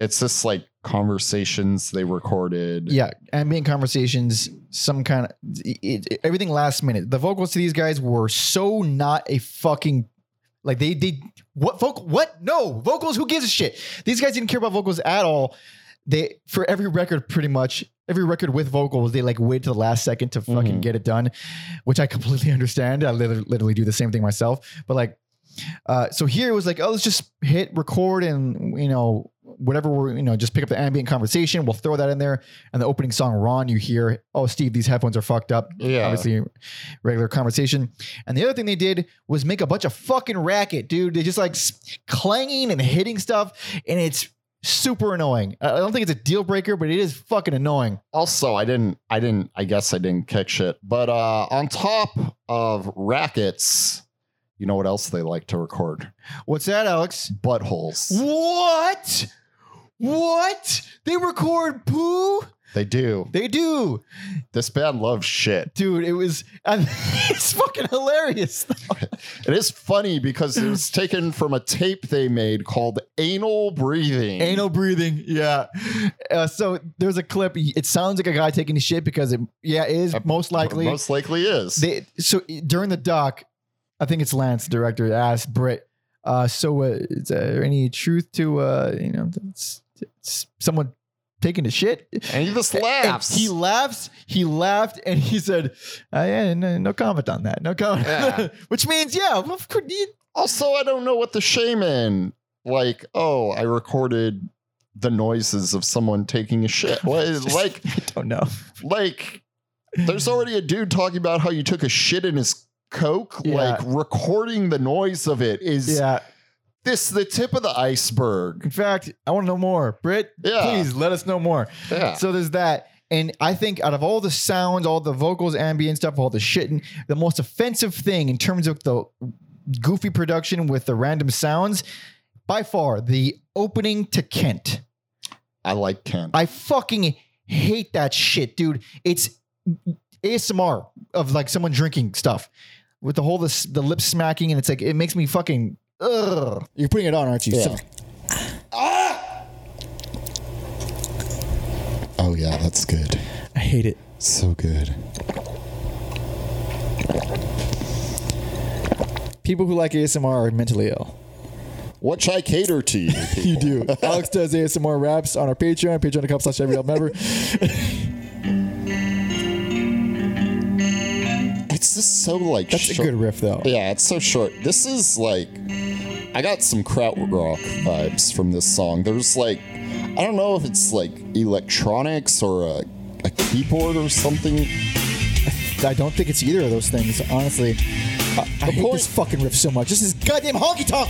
it's just like conversations they recorded. Yeah, ambient conversations, some kind of it, it- everything last minute. The vocals to these guys were so not a fucking like they they what vocal what no vocals who gives a shit. These guys didn't care about vocals at all. They for every record pretty much every record with vocals they like wait to the last second to fucking Mhm. get it done, which I completely understand. I literally, literally do the same thing myself. But like uh, so here it was like, oh, let's just hit record and you know whatever we're you know just pick up the ambient conversation. We'll throw that in there. And the opening song, Ron, you hear, oh, Steve, these headphones are fucked up. Yeah. Obviously, regular conversation. And the other thing they did was make a bunch of fucking racket, dude. They just like clanging and hitting stuff, and it's super annoying. I don't think it's a deal breaker, but it is fucking annoying. also i didn't i didn't i guess i didn't kick shit but uh on top of rackets you know what else they like to record What's that, Alex? buttholes What? What? They record poo? they do They do. this band loves shit Dude, it was it's fucking hilarious. it is funny because it was taken from a tape they made called anal breathing Anal breathing, yeah. Uh, so there's a clip. It sounds like a guy taking a shit because it, yeah, it is Uh, most likely. most likely is They so during the doc, I think it's Lance, the director, asked Britt. Uh, so uh, is there any truth to uh, you know, it's, it's someone taking a shit? and he just And laughs he laughs. He laughed, and he said, uh, "Yeah, no, no comment on that. No comment." Yeah. Which means, yeah, of course, also i don't know what the shame in like oh i recorded the noises of someone taking a shit What is- like I don't know. like there's already a dude talking about how you took a shit in his coke Yeah. like recording the noise of it is Yeah. this the tip of the iceberg In fact, I want to know more. Britt Yeah. please let us know more. yeah So there's that. And I think out of all the sounds, all the vocals, ambient stuff, all the shitting, the most offensive thing in terms of the goofy production with the random sounds, by far, the opening to Kent. i like Kent. I fucking hate that shit, dude. It's ASMR of like someone drinking stuff with the whole this, the lip smacking, and it's like it makes me fucking. Ugh. You're putting it on, aren't you? Yeah. Ah! oh yeah that's good I hate it. so good People who like ASMR are mentally ill. which i cater to you You do. Alex does ASMR raps on our Patreon, patreon.com slash every member. it's just so like That's a good riff, though. Yeah, it's so short. This is like I got some krautrock vibes from this song. There's like I don't know if it's like electronics or a, a keyboard or something. I don't think it's either of those things, honestly. I, I hate point- this fucking riff so much. This is goddamn honky tonk.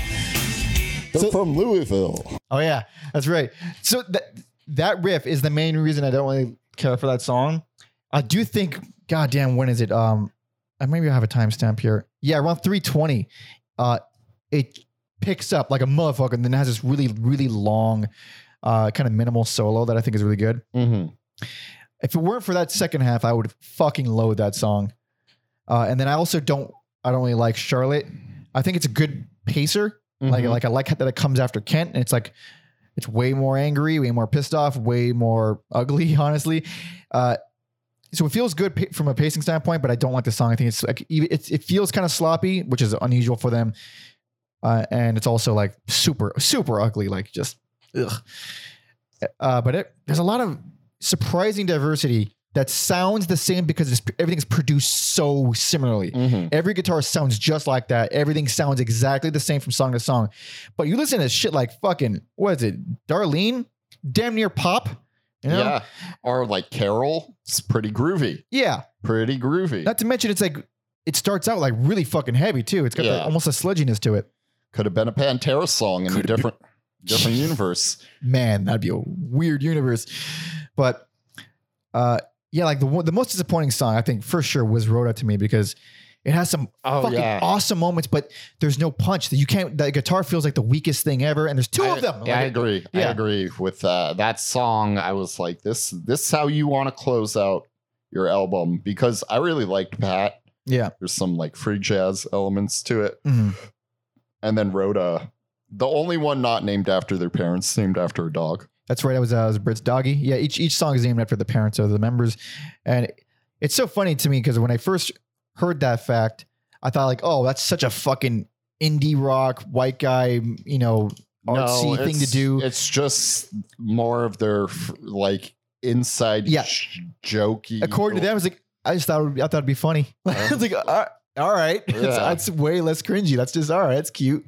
They're So- from Louisville. Oh yeah, that's right. So that that riff is the main reason I don't really care for that song. I do think, goddamn, when is it? Um, I maybe have a timestamp here. Yeah, around three twenty. Uh, it picks up like a motherfucker, and then it has this really, really long, uh, kind of minimal solo that I think is really good. Mm-hmm. If it weren't for that second half, I would fucking load that song. Uh, and then I also don't, I don't really like Charlotte. I think it's a good pacer. Like, Mhm. like I like that it comes after Kent, and it's like it's way more angry, way more pissed off, way more ugly, honestly. Uh, so it feels good from a pacing standpoint, but I don't like the song. I think it's like even- it's, it feels kind of sloppy, which is unusual for them, uh, and it's also like super super ugly, like just ugh. Uh, but it, there's a lot of surprising diversity that sounds the same because it's, everything's produced so similarly. Mhm. Every guitar sounds just like that. Everything sounds exactly the same from song to song. But you listen to shit like fucking, what is it? Darlene? Damn near pop. You know? Yeah. Or like Carol. It's pretty groovy. Yeah. Pretty groovy. Not to mention, it's like, it starts out like really fucking heavy too. It's got Yeah. like almost a sludginess to it. Could have been a Pantera song in a different different universe. Man, that'd be a weird universe. But uh yeah, like the one- the most disappointing song I think for sure was Rhoda to me because it has some Oh, fucking yeah. awesome moments, but there's no punch. That you can't. The guitar feels like the weakest thing ever, and there's two I, of them. Yeah, I Like, agree. I agree with uh, that song. I was like, this this is how you want to close out your album because I really liked Pat. yeah. There's some like free jazz elements to it. Mhm. And then Rhoda, the only one not named after their parents, named after a dog. That's right. I was uh, it was Britt's doggy. Yeah, each each song is named after the parents of the members, and it's so funny to me because when I first heard that fact, I thought like, oh, that's such a fucking indie rock white guy, you know, artsy thing to it's- do. It's just more of their like inside Yeah. sh- jokey. According to them, I was like, I just thought it would be, I thought it'd be funny. I was um, like, all right, all right. Yeah. that's way less cringy. That's just all right. That's cute.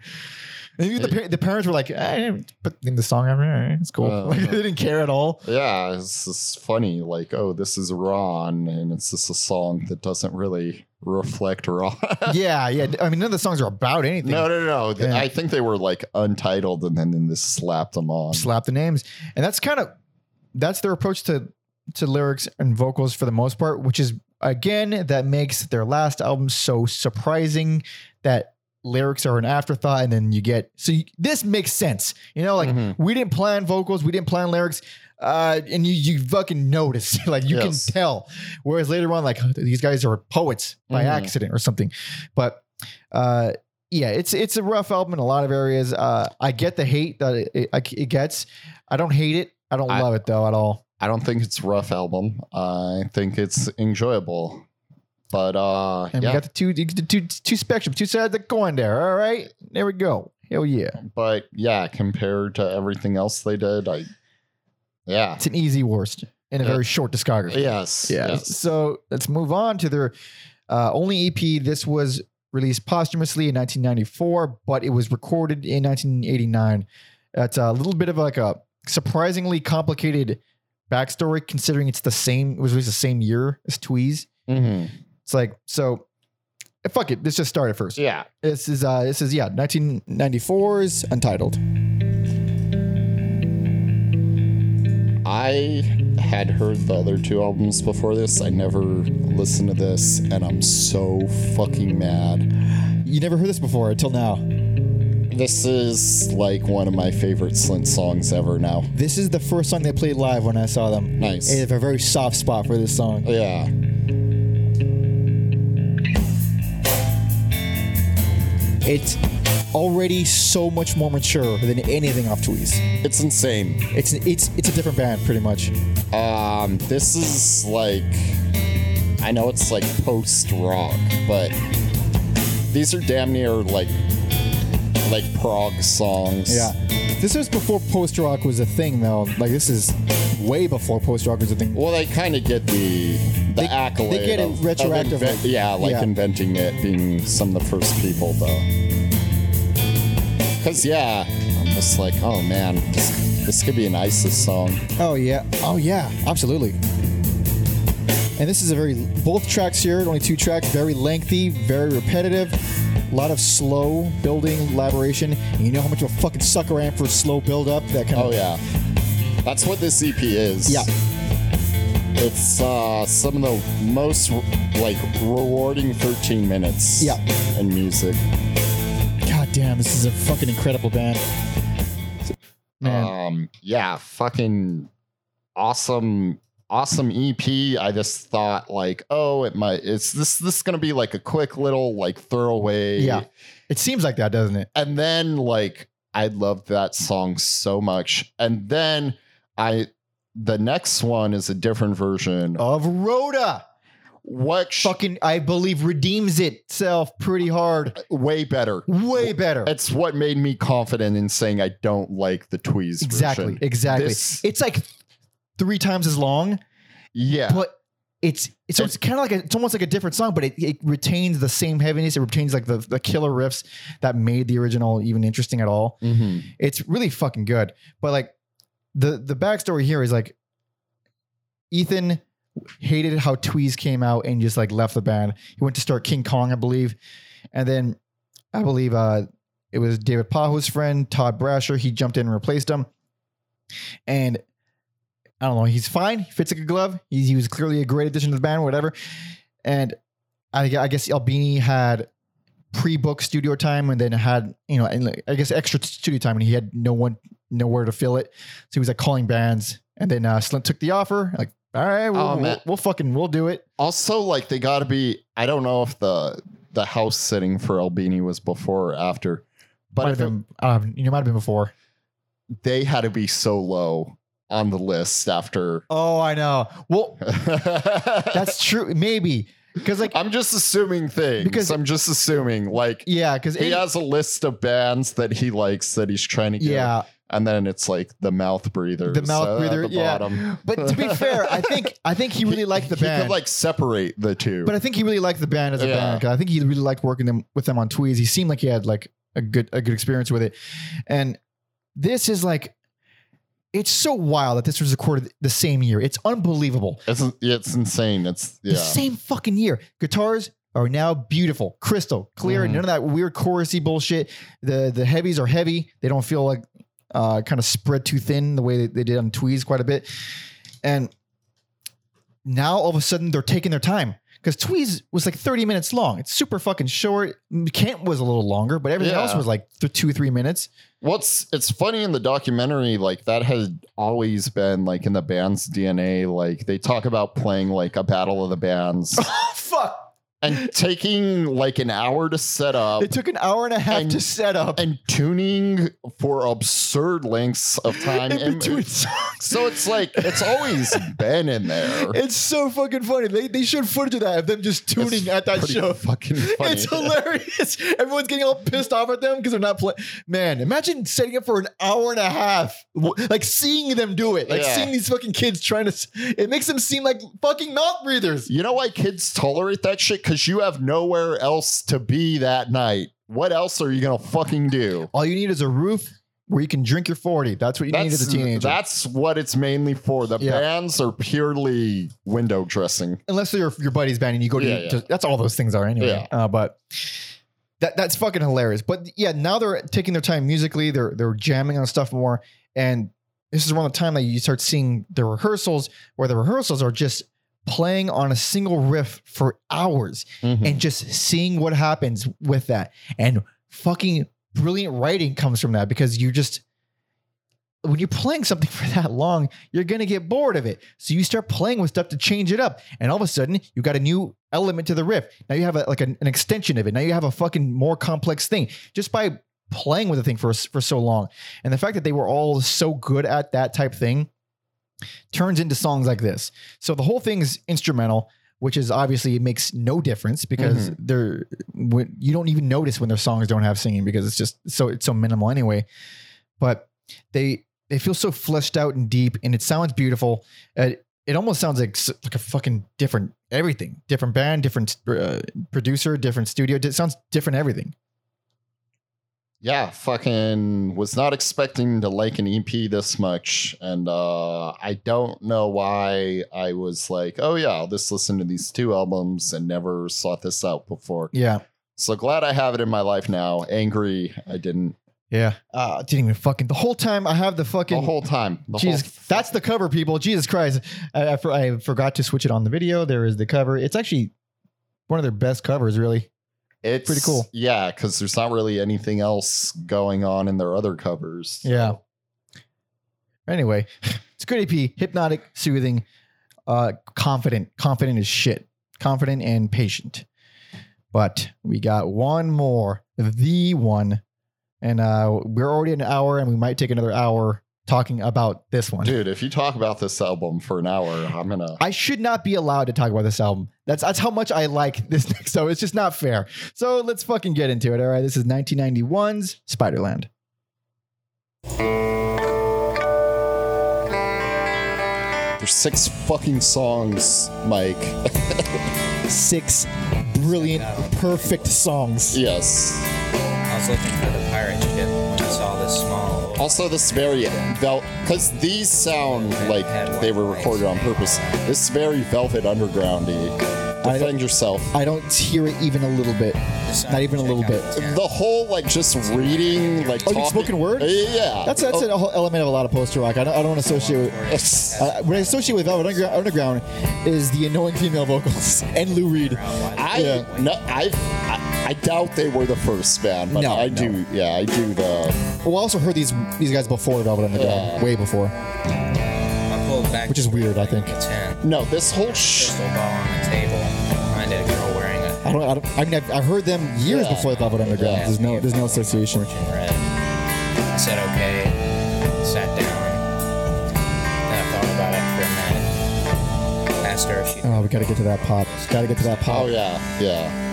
Even the, par- the parents were like, I didn't put in the song. All right, it's cool. Uh, like, they didn't care at all. Yeah, it's just funny. Like, oh, this is Ron, and it's just a song that doesn't really reflect Ron. yeah, yeah. I mean, none of the songs are about anything. no, no, no. Yeah. I think they were like untitled, and then, then this slapped them on. slap the names and that's kind of that's their approach to to lyrics and vocals for the most part which is again that makes their last album so surprising that lyrics are an afterthought and then you get so you, this makes sense you know like Mhm. we didn't plan vocals we didn't plan lyrics uh and you you fucking notice like you Yes. can tell whereas later on like these guys are poets by Mhm. accident or something but uh yeah, it's it's a rough album in a lot of areas. Uh, I get the hate that it, it, it gets. I don't hate it. I don't I- love it though at all. I don't think it's a rough album. I think it's enjoyable. But uh And yeah, we got the two, the two two spectrum, two sides of the coin there. All right, there we go. Hell yeah, but yeah, compared to everything else they did, I yeah. it's an easy worst in a very short discography. Yes. Yeah. yes. So let's move on to their uh, only EP. This was released posthumously in 1994, but it was recorded in 1989. It's a little bit of like a surprisingly complicated backstory, considering it's the same. It was released the same year as Tweez. Mhm. It's like so. Fuck it. Let's just start it first. Yeah. This is uh this is yeah 1994's Untitled. I had heard the other two albums before this. I never listened to this, and I'm so fucking mad. You never heard this before until now. This is like one of my favorite Slint songs ever now. This is the first song they played live when I saw them. Nice. I have a very soft spot for this song. Yeah. It's already so much more mature than anything off Tweez. It's insane. It's it's it's a different band, pretty much. Um, this is like I know it's like post rock, but these are damn near like like prog songs. Yeah, this was before post rock was a thing, though. Like this is way before post rock was a thing. Well, they kind of get the the They- accolade. they get it of- of retroactively. invent- yeah, like Yeah. inventing it, being some of the first people, though. Because yeah, I'm just like, oh man, this, this could be an ISIS song. Oh yeah, oh yeah, absolutely. And this is a very both tracks here, only two tracks, very lengthy, very repetitive. A lot of slow building, elaboration. And you know how much of a fucking sucker I am for slow build up. That kind Oh of yeah, that's what this EP is. yeah. It's uh, some of the most like rewarding 13 minutes. Yeah. In music. God damn, this is a fucking incredible band. Man, Um, yeah, fucking awesome, awesome EP. I just thought like, oh, it might. It's this. This is gonna be like a quick little like throwaway. Yeah. it seems like that, doesn't it? And then like I loved that song so much. And then I, the next one is a different version. Of Rhoda, What? sh- fucking, I believe redeems itself pretty hard. Uh, way better. Way better. It's what made me confident in saying I don't like the Tweez Exactly, version. exactly. This- it's like three times as long, yeah. but it's it's, so it's kind of like a, it's almost like a different song, but it, it retains the same heaviness. It retains like the the killer riffs that made the original even interesting at all. Mhm. It's really fucking good. But like the the backstory here is like Ethan hated how Tweez came out and just like left the band. He went to start King Kong, I believe, and then I believe uh it was David Pajo's friend Todd Brashear. He jumped in and replaced him, and I don't know. He's fine. He fits like a glove. He's, he was clearly a great addition to the band, whatever. And I, I guess Albini had pre-booked studio time and then had you know and like, I guess extra studio time and he had no one nowhere to fill it. So he was like calling bands and then uh, Slint took the offer. Like, all right, we'll, Oh, we'll, we'll fucking we'll do it. Also, like they got to be. I don't know if the the house sitting for Albini was before or after, but might if have it- um, you know, might have been before. they had to be so low on the list after. Oh, I know. Well, that's true. Maybe because like I'm just assuming things. Because- I'm just assuming like yeah, because he has a list of bands that he likes that he's trying to get. yeah. and then it's like the mouth breather. The mouth uh, breather, yeah. Bottom. But to be fair, I think I think he really liked the he band. could like separate the two. But I think he really liked the band as a Yeah. band. I think he really liked working them with them on Tweez. He seemed like he had like a good a good experience with it. And this is like it's so wild that this was recorded the same year. It's unbelievable. it's it's insane. It's yeah. The same fucking year. Guitars are now beautiful, crystal clear, Mhm. none of that weird chorusy bullshit. The the heavies are heavy. They don't feel like uh, kind of spread too thin the way they, they did on Tweez quite a bit. And now all of a sudden they're taking their time because Tweez was like 30 minutes long. It's super fucking short. Kent was a little longer, but everything Yeah. else was like th- two, three minutes. What's it's funny in the documentary, like that had always been like in the band's DNA. Like they talk about playing like a battle of the bands fuck. And taking like an hour to set up It took an hour and a half And- to set up and tuning for absurd lengths of time. in And- between songs. so it's like it's always been in there. It's so fucking funny. They, they showed footage of that of them just tuning It's at that show. Fucking funny. It's hilarious. Everyone's getting all pissed off at them because they're not playing. Man, imagine setting up for an hour and a half, like seeing them do it, like Yeah. seeing these fucking kids trying to. It makes them seem like fucking mouth breathers. You know why kids tolerate that shit? Because you have nowhere else to be that night. What else are you gonna fucking do? All you need is a roof where you can drink your forty. That's what you need as a teenager. That's what it's mainly for. The Yeah. bands are purely window dressing. Unless they're your, your buddy's band and you go to, Yeah, yeah. to- that's all those things are anyway. Uh, but that that's fucking hilarious. But yeah, now they're taking their time musically. They're they're jamming on stuff more, and this is around the time that you start seeing the rehearsals where the rehearsals are just playing on a single riff for hours mm-hmm. and just seeing what happens with that. And fucking brilliant writing comes from that because you just when you're playing something for that long, you're gonna get bored of it. So you start playing with stuff to change it up, and all of a sudden you got a new element to the riff. Now you have a, like an, an extension of it. Now you have a fucking more complex thing just by playing with the thing for for so long. And the fact that they were all so good at that type thing turns into songs like this. So the whole thing is instrumental, which is obviously it makes no difference because they're when, you don't even notice when their songs don't have singing because it's just so it's so minimal anyway. But they they feel so fleshed out and deep, and it sounds beautiful. Uh, it almost sounds like like a fucking different everything, different band, different uh, producer, different studio. It sounds different everything. Yeah, fucking was not expecting to like an EP this much. And uh I don't know why I was like, oh yeah, I'll just listen to these two albums and never sought this out before. Yeah, So glad I have it in my life now. Angry I didn't yeah. Uh, didn't even fucking the whole time. I have the fucking the whole time. The Jesus, whole that's the cover, people. Jesus Christ. I, I, for- I forgot to switch it on the video. There is the cover. It's actually one of their best covers, really. It's Pretty cool. Yeah, because there's not really anything else going on in their other covers. Yeah. Anyway, it's a good EP. Hypnotic, soothing, uh, confident. Confident as shit. Confident and patient. But we got one more, the one. And uh, we're already an hour, and we might take another hour talking about this one. Dude, if you talk about this album for an hour, I'm gonna. I should not be allowed to talk about this album. That's that's how much I like this next album. It's just not fair. So let's fucking get into it. All right, this is 1991's Spiderland. There's six fucking songs, Mike. Six brilliant, perfect songs. yes. I was looking for the pirate ship when I saw this small. Also, this very velvet, because these sound like they were recorded on purpose. This very Velvet Undergroundy. Defend yourself. I don't hear it even a little bit. Not even a little bit. the whole like just reading, like Oh, you talking- spoken word? Yeah, That's that's a whole element of a lot of poster rock. I don't I don't want to associate with. Uh, what I associate with Velvet Underground, Underground is the annoying female vocals and Lou Reed. I Yeah. no, I, I I doubt they were the first band, but No, I no. do. Yeah, I do the. Well, I also heard these these guys before Velvet Underground, Yeah. way before. I pulled back Which is weird, I think. No, this whole sh- Crystal ball on the table. Behind a girl wearing a I don't. I, don't, I mean, I've, I've heard them years Yeah. before Velvet Underground. Yeah. There's no there's no association. red. I said okay, sat down. Then I thought about it for a minute. Asked her if she Oh, we got to get to that pop. Got to get to that pop. Oh yeah, yeah.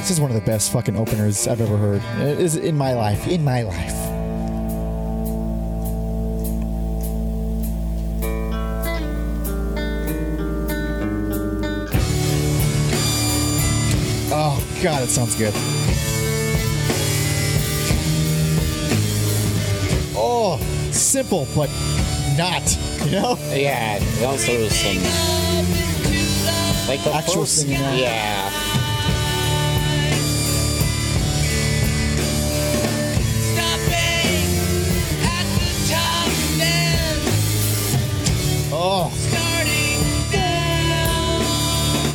This is one of the best fucking openers I've ever heard. It is in my life. In my life. Oh god, it sounds good. Oh, simple but not. You know? Yeah, it also some like the Actual first, singing. Yeah,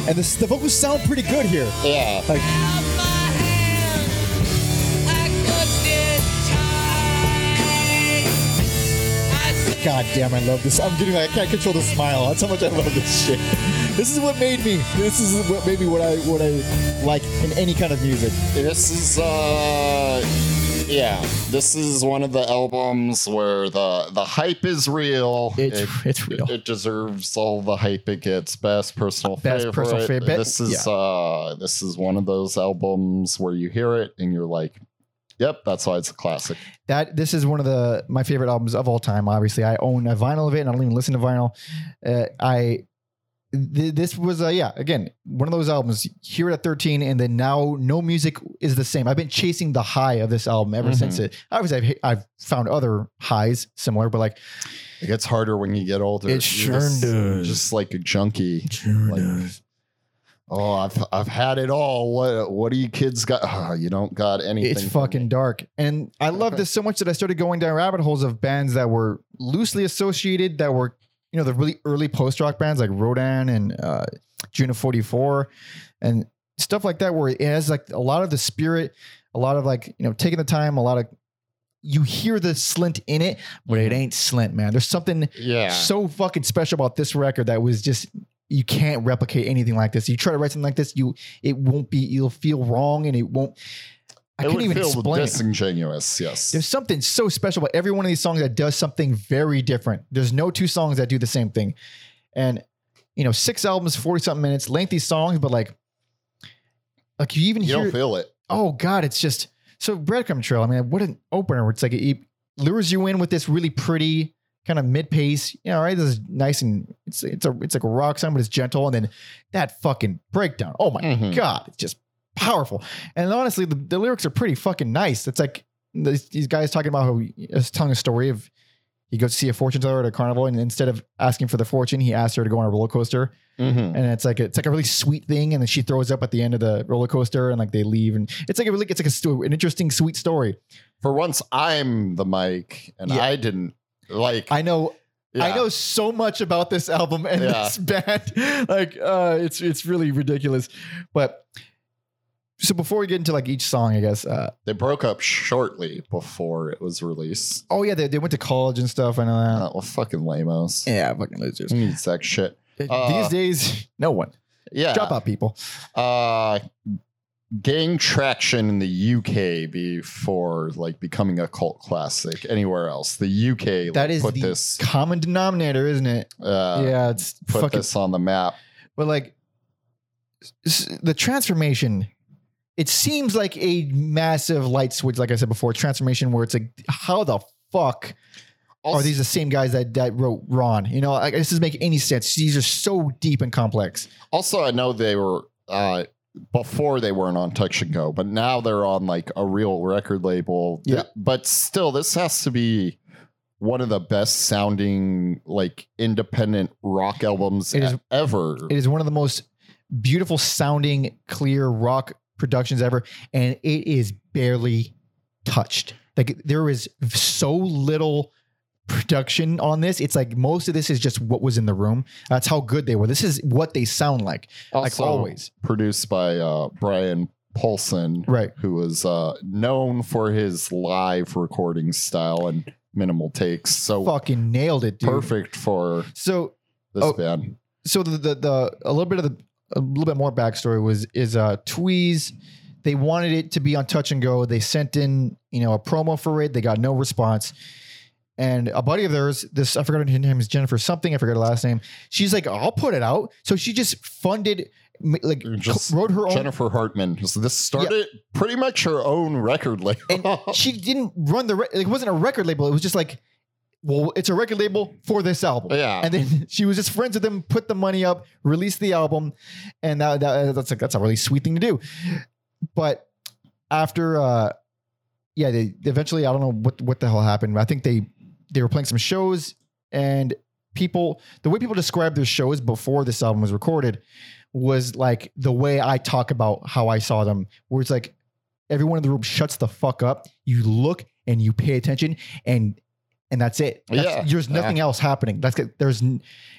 and the the vocals sound pretty good here. yeah. Like, God damn, I love this. I'm getting like I can't control the smile. That's how much I love this shit. This is what made me. This is what made me what I what I like in any kind of music. This is uh, yeah. This is one of the albums where the the hype is real. It's- it, it's real. It, deserves all the hype it gets. Best personal Best favorite. personal favorite. This is uh, this is one of those albums where you hear it and you're like, "Yep, that's why it's a classic." That this is one of the my favorite albums of all time. Obviously, I own a vinyl of it, and I don't even listen to vinyl. Uh, I th- this was uh, yeah again one of those albums. here at 13, and then now no music is the same. I've been chasing the high of this album ever Mhm. since it. Obviously, I've, I've found other highs similar, but like It gets harder when you get older. It sure just, does. Just like a junkie. sure Like, oh, I've I've had it all. What what do you kids got? Oh, you don't got anything. It's fucking me. dark. And I love this so much that I started going down rabbit holes of bands that were loosely associated, that were, you know, the really early post rock bands like Rodan and uh, June of 44 and stuff like that, where it has like a lot of the spirit, a lot of like, you know, taking the time, a lot of, you hear the slint in it, but it ain't slint, man. There's something Yeah. so fucking special about this record that was just you can't replicate anything like this. You try to write something like this, you it won't be. You'll feel wrong, and it won't. I it can't even explain. it. disingenuous. Yes. There's something so special about every one of these songs that does something very different. There's no two songs that do the same thing, and you know, six albums, forty something minutes, lengthy songs, but like, like you even you hear don't feel it. oh god it's just so breadcrumb trail i mean what an opener it's like it lures you in with this really pretty kind of mid-pace you know right this is nice and it's it's a it's like a rock song but it's gentle and then that fucking breakdown oh my Mhm. god it's just powerful and honestly the, the lyrics are pretty fucking nice it's like these, these guys talking about how he is telling a story of he goes to see a fortune teller at a carnival and instead of asking for the fortune he asks her to go on a roller coaster Mhm. and it's like a, it's like a really sweet thing, and then she throws up at the end of the roller coaster, and like they leave, and it's like a really it's like a sto- an interesting sweet story. For once, I'm the mic, and Yeah. I didn't like. I know I know so much about this album and Yeah. this band, like uh, it's it's really ridiculous. But so before we get into like each song, I guess. Uh, they broke up shortly before it was released. oh yeah, they, they went to college and stuff. I know that. Uh, well, fucking lamos. yeah, fucking losers. Who needs that shit? Uh, These days, no one. Yeah. Drop out people. uh gain traction in the UK before like becoming a cult classic anywhere else. The UK That like, is put the this common denominator, isn't it? uh yeah, it's put fucking this on the map. but like s- the transformation it seems like a massive light switch like i said before transformation where it's like how the fuck are these the same guys that that wrote ron you know like, this doesn't make any sense these are so deep and complex Also, I know they were uh before they weren't on Touch and Go, but now they're on like a real record label. Yeah. But still, this has to be one of the best sounding like independent rock albums It is- ever. It is one of the most beautiful sounding, clear rock productions ever, and it is barely touched. Like there is so little production on this. It's like most of this is just what was in the room. That's how good they were. This is what they sound like, like always. produced by uh, Brian Paulson, Right. who was uh, known for his live recording style and minimal takes. So Fucking nailed it, dude. perfect for So this Oh. band. so the, the the a little bit of the a little bit more backstory was is uh Tweez. They wanted it to be on touch and go. They sent in you know a promo for it. They got no response. And a buddy of theirs, this I forgot her name is Jennifer something. I forgot her last name. She's like, I'll put it out. So she just funded, like, Just wrote her own. Jennifer Hartman. So this started pretty much her own record label. and she didn't run the. Re- it wasn't a record label. It was just like, well, it's a record label for this album. yeah. And then she was just friends with them, put the money up, released the album, and that, that that's like that's a really sweet thing to do. But after, uh, yeah, they eventually I don't know what what the hell happened. but I think they they were playing some shows, and people the way people described their shows before this album was recorded was like the way I talk about how I saw them, where it's like everyone in the room shuts the fuck up. You look and you pay attention, and and that's it. That's- Yeah. there's nothing else happening. That's there's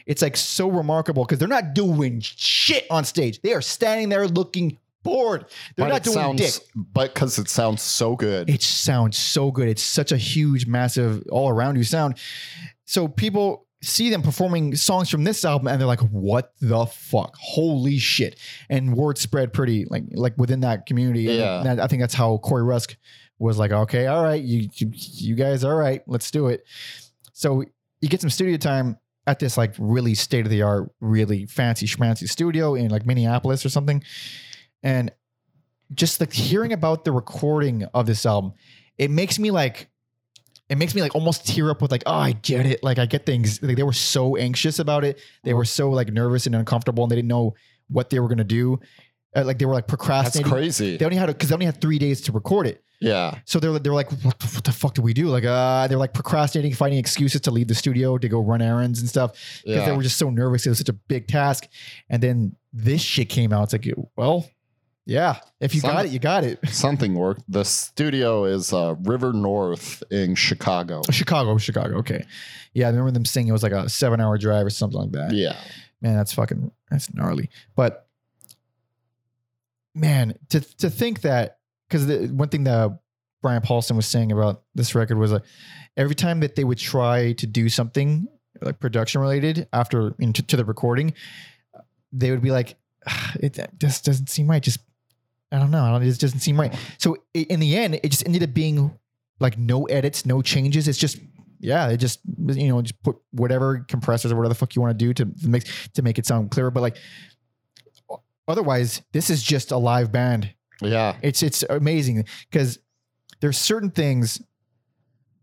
it's like so remarkable because they're not doing shit on stage. They are standing there looking bored. They're But not doing sounds, dick. But because it sounds so good. It sounds so good. It's such a huge, massive, all around you sound. So people see them performing songs from this album and they're like, "What the fuck? Holy shit!" And word spread pretty like like within that community. And Yeah. that- I think that's how Corey Rusk was like, "Okay, all right, you you, you guys, all right, let's do it." So you get some studio time at this like really state of the art, really fancy schmancy studio in like Minneapolis or something, and just like hearing about the recording of this album, it makes me like it makes me like almost tear up with like, oh, I get it. Like I get things. Like they were so anxious about it. They were so like nervous and uncomfortable, and they didn't know what they were gonna do. Uh, like they were like That's procrastinating. crazy. They only had because they only had three days to record it. Yeah. So they're they're like, what the, what the fuck do we do? Like, uh, they're like procrastinating, finding excuses to leave the studio to go run errands and stuff because they were just so nervous. It was such a big task. And then this shit came out. It's like, well, yeah, if you Some- got it, you got it. Something worked. The studio is uh, River North in Chicago. Chicago, Chicago. Okay, yeah, I remember them saying it was like a seven-hour drive or something like that. Yeah. Man, that's fucking that's gnarly. But man, to to think that because the one thing that Brian Paulson was saying about this record was like every time that they would try to do something like production related after into to the recording, they would be like, "Ah, "It just doesn't seem right." Just I don't know. It just doesn't seem right. So i- in the end, it just ended up being like no edits, no changes. It's just yeah, it just you know just put whatever compressors or whatever the fuck you want to do to make to make it sound clearer. But like otherwise, this is just a live band. Yeah. It's it's amazing because there's certain things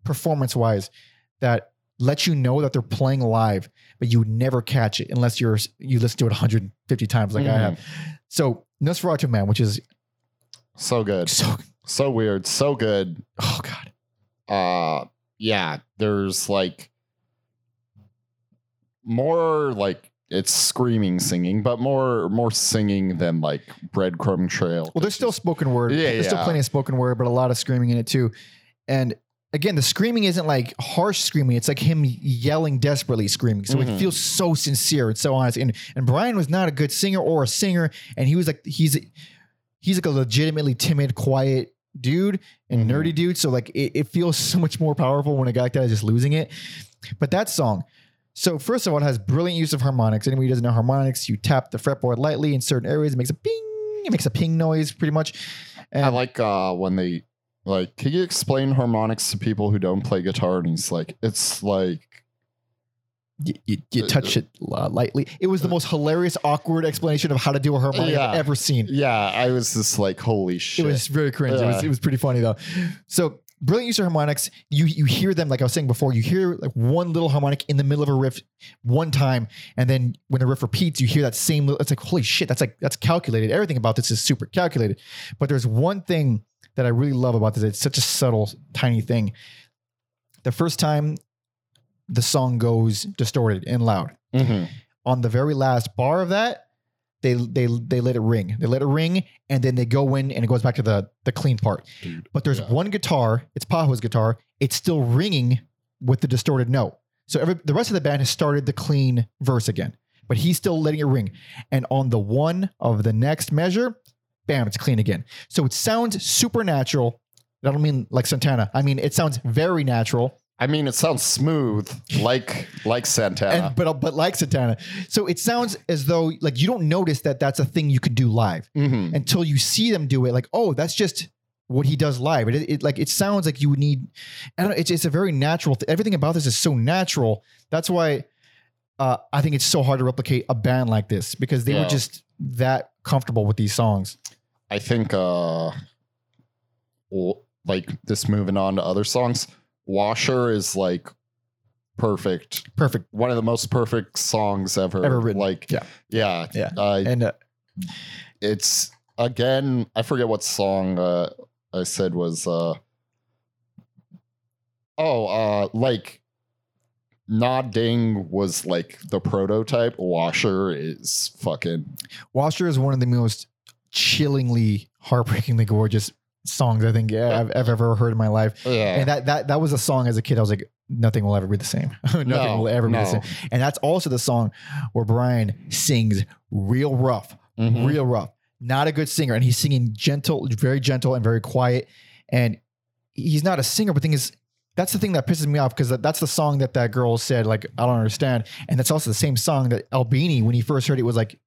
performance wise that let you know that they're playing live, but you would never catch it unless you're you listen to it 150 times like I Mhm. have. So Nosferatu Man, which is So good. so So weird. So good. oh god, uh yeah there's like more like it's screaming singing but more more singing than like breadcrumb trail Well, there's still spoken word. Yeah, there's still plenty of spoken word, but a lot of screaming in it too. And again, the screaming isn't like harsh screaming. It's like him yelling desperately screaming. So it Mhm. feels so sincere and so honest. And and Brian was not a good singer or a singer, and he was like he's he's like a legitimately timid, quiet dude and Mhm. nerdy dude. So like it, it feels so much more powerful when a guy like that is just losing it. But that song. So first of all, it has brilliant use of harmonics. Anybody who doesn't know harmonics, you tap the fretboard lightly in certain areas. It makes a ping. It makes a ping noise, pretty much. And i like uh when they like can you explain harmonics to people who don't play guitar and he's like it's like you, you, you Uh, touch it uh, lightly. It was the most hilarious, awkward explanation of how to do a harmonic Yeah. I've ever seen. yeah i was just like holy shit It was very cringe. It, was, it was pretty funny though. So brilliant use of harmonics. You you hear them like I was saying before. You hear like one little harmonic in the middle of a riff one time, and then when the riff repeats, you hear that same. Little, it's like holy shit. That's like that's calculated. Everything about this is super calculated. But there's one thing that I really love about this. It's such a subtle, tiny thing. The first time the song goes distorted and loud. Mhm. On the very last bar of that, they they they let it ring. They let it ring, and then they go in, and it goes back to the the clean part. Dude, But there's yeah. one guitar. It's Pajo's guitar. It's still ringing with the distorted note. So every, the rest of the band has started the clean verse again, but he's still letting it ring. And on the one of the next measure, bam, it's clean again. So it sounds supernatural. I don't mean like Santana. I mean it sounds very natural. I mean, it sounds smooth, like like Santana. and but but like Santana. So it sounds as though like you don't notice that that's a thing you could do live Mhm. until you see them do it. Like oh, that's just what he does live. It, it like it sounds like you would need. I don't. know, It's it's a very natural. Th- everything about this is so natural. That's why uh, I think it's so hard to replicate a band like this because they Yeah. were just that comfortable with these songs. I think, uh, like this moving on to other songs, Washer is like perfect. Perfect. One of the most perfect songs ever. Ever written. Like, Yeah. yeah, Yeah. Uh, And uh, it's again, I forget what song uh, I said was. Uh, oh, uh, like. Nodding was like the prototype. Washer is fucking Washer is one of the most chillingly, heartbreakingly gorgeous songs I think I've, I've ever heard in my life. yeah. And that that that was a song as a kid. I was like, nothing will ever be the same. nothing No, will ever be the same. And that's also the song where Brian sings real rough, Mhm. real rough. Not a good singer, and he's singing gentle, very gentle and very quiet. And he's not a singer, but the thing is, that's the thing that pisses me off because that's the song that that girl said, like, I don't understand. And that's also the same song that Albini, when he first heard it, was like,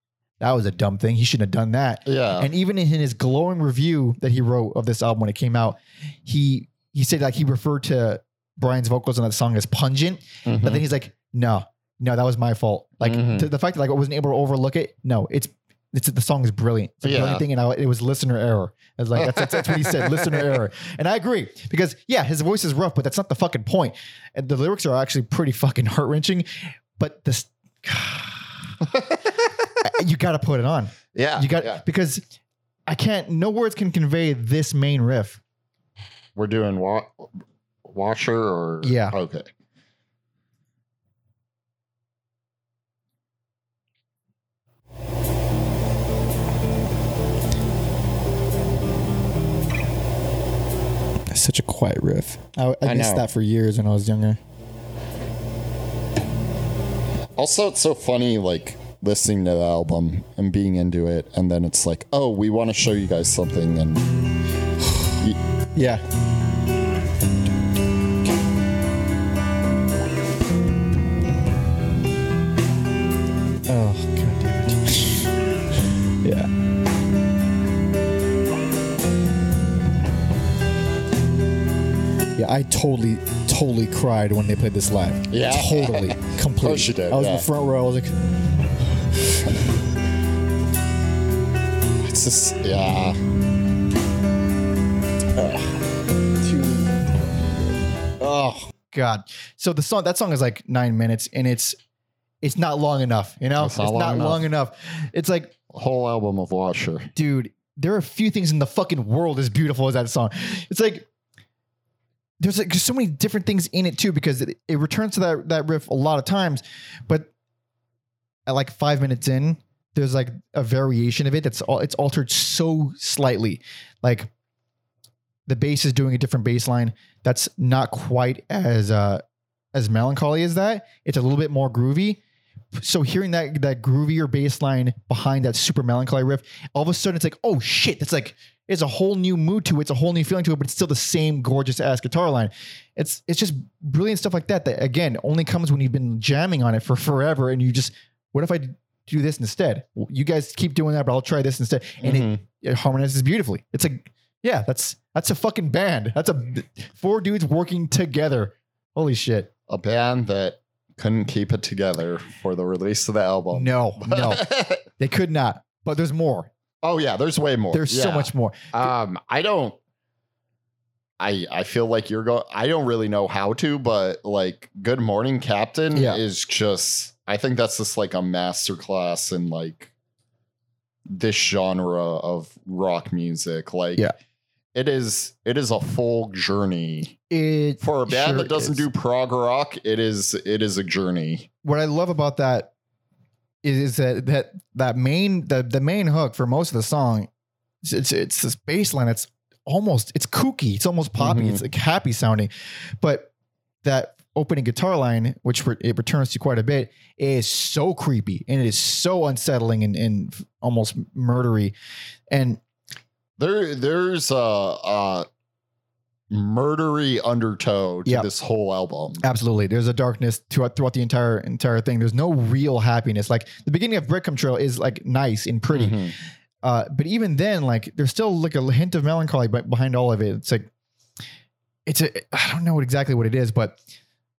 that was a dumb thing. He shouldn't have done that. Yeah. And even in his glowing review that he wrote of this album when it came out, he he said like he referred to Brian's vocals on that song as pungent, Mhm. but then he's like, no, no, that was my fault. Like Mhm. to the fact that like I wasn't able to overlook it. No, it's it's the song is brilliant. It's a Yeah. brilliant thing, and I, it was listener error. It's like that's, that's that's what he said, listener error. And I agree because yeah, his voice is rough, but that's not the fucking point. And the lyrics are actually pretty fucking heart wrenching. But this, you got to put it on. yeah. You got yeah. because I can't. No words can convey this main riff. We're doing wa- washer or Yeah. Okay. That's such a quiet riff. I, I, I missed know. that for years when I was younger. Also, it's so funny, like listening to the album and being into it, and then it's like, oh, we want to show you guys something, and Yeah. Oh god damn it. yeah. Yeah, I totally, totally cried when they played this live. Yeah. Totally. Completely. course you did, I was in the front row. I was like, it's just, yeah, Oh God! So the song that song is like nine minutes, and it's it's not long enough. You know, It's not long enough. It's like, whole album of washer. dude, there are a few things in the fucking world as beautiful as that song. It's like there's like so many different things in it too because it, it returns to that that riff a lot of times, but at like five minutes in, there's like a variation of it that's all it's altered so slightly, like the bass is doing a different bass line that's not quite as uh as melancholy as that. It's a little bit more groovy. So hearing that that groovier bass line behind that super melancholy riff, all of a sudden it's like, oh shit, that's like it's a whole new mood to it, it's a whole new feeling to it, but it's still the same gorgeous ass guitar line. It's it's just brilliant stuff like that that again only comes when you've been jamming on it for forever and you just what if I do this instead? You guys keep doing that, but I'll try this instead. And it Mhm. it harmonizes beautifully. It's a yeah, that's that's a fucking band. That's a four dudes working together. Holy shit. a band that couldn't keep it together for the release of the album. No, no, they could not. But there's more. oh yeah, there's way more. There's so much more. Um, I don't. I I feel like you're going. I don't really know how to, but like, Good Morning Captain Yeah. is just. I think that's just like a masterclass in like this genre of rock music. Like, Yeah. it is it is a full journey It for a band sure that doesn't is. do prog rock. It is it is a journey. what I love about that is, is that that that main the the main hook for most of the song, it's it's, it's this bass line. It's almost it's kooky. It's almost poppy. Mhm. It's like happy sounding, but that opening guitar line, which re- it returns to quite a bit, is so creepy and it is so unsettling and, and almost murdery. And There there's a, a murdery undertow to Yep. this whole album. Absolutely. There's a darkness throughout throughout the entire entire thing. There's no real happiness. Like the beginning of Breadcrumb Trail is like nice and pretty. Mhm. Uh, but even then, like there's still like a hint of melancholy behind all of it. It's like it's a I don't know what exactly what it is, but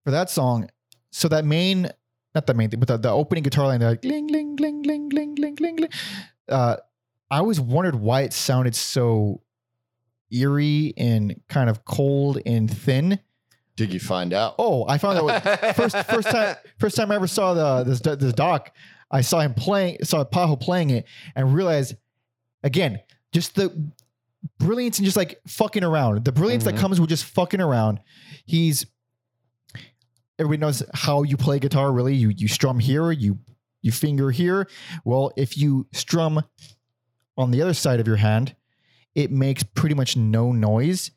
for that song, so that main not the main thing, but the, the opening guitar line, like, ling ling ling ling ling ling ling ling. Uh, I always wondered why it sounded so eerie and kind of cold and thin. Did you find out? Oh, I found out first first time first time I ever saw the this this doc, I saw him playing saw Pajo playing it and realized again just the brilliance and just like fucking around. The brilliance Mhm. that comes with just fucking around. He's everybody knows how you play guitar. Really, you you strum here, you you finger here. Well, if you strum on the other side of your hand, it makes pretty much no noise,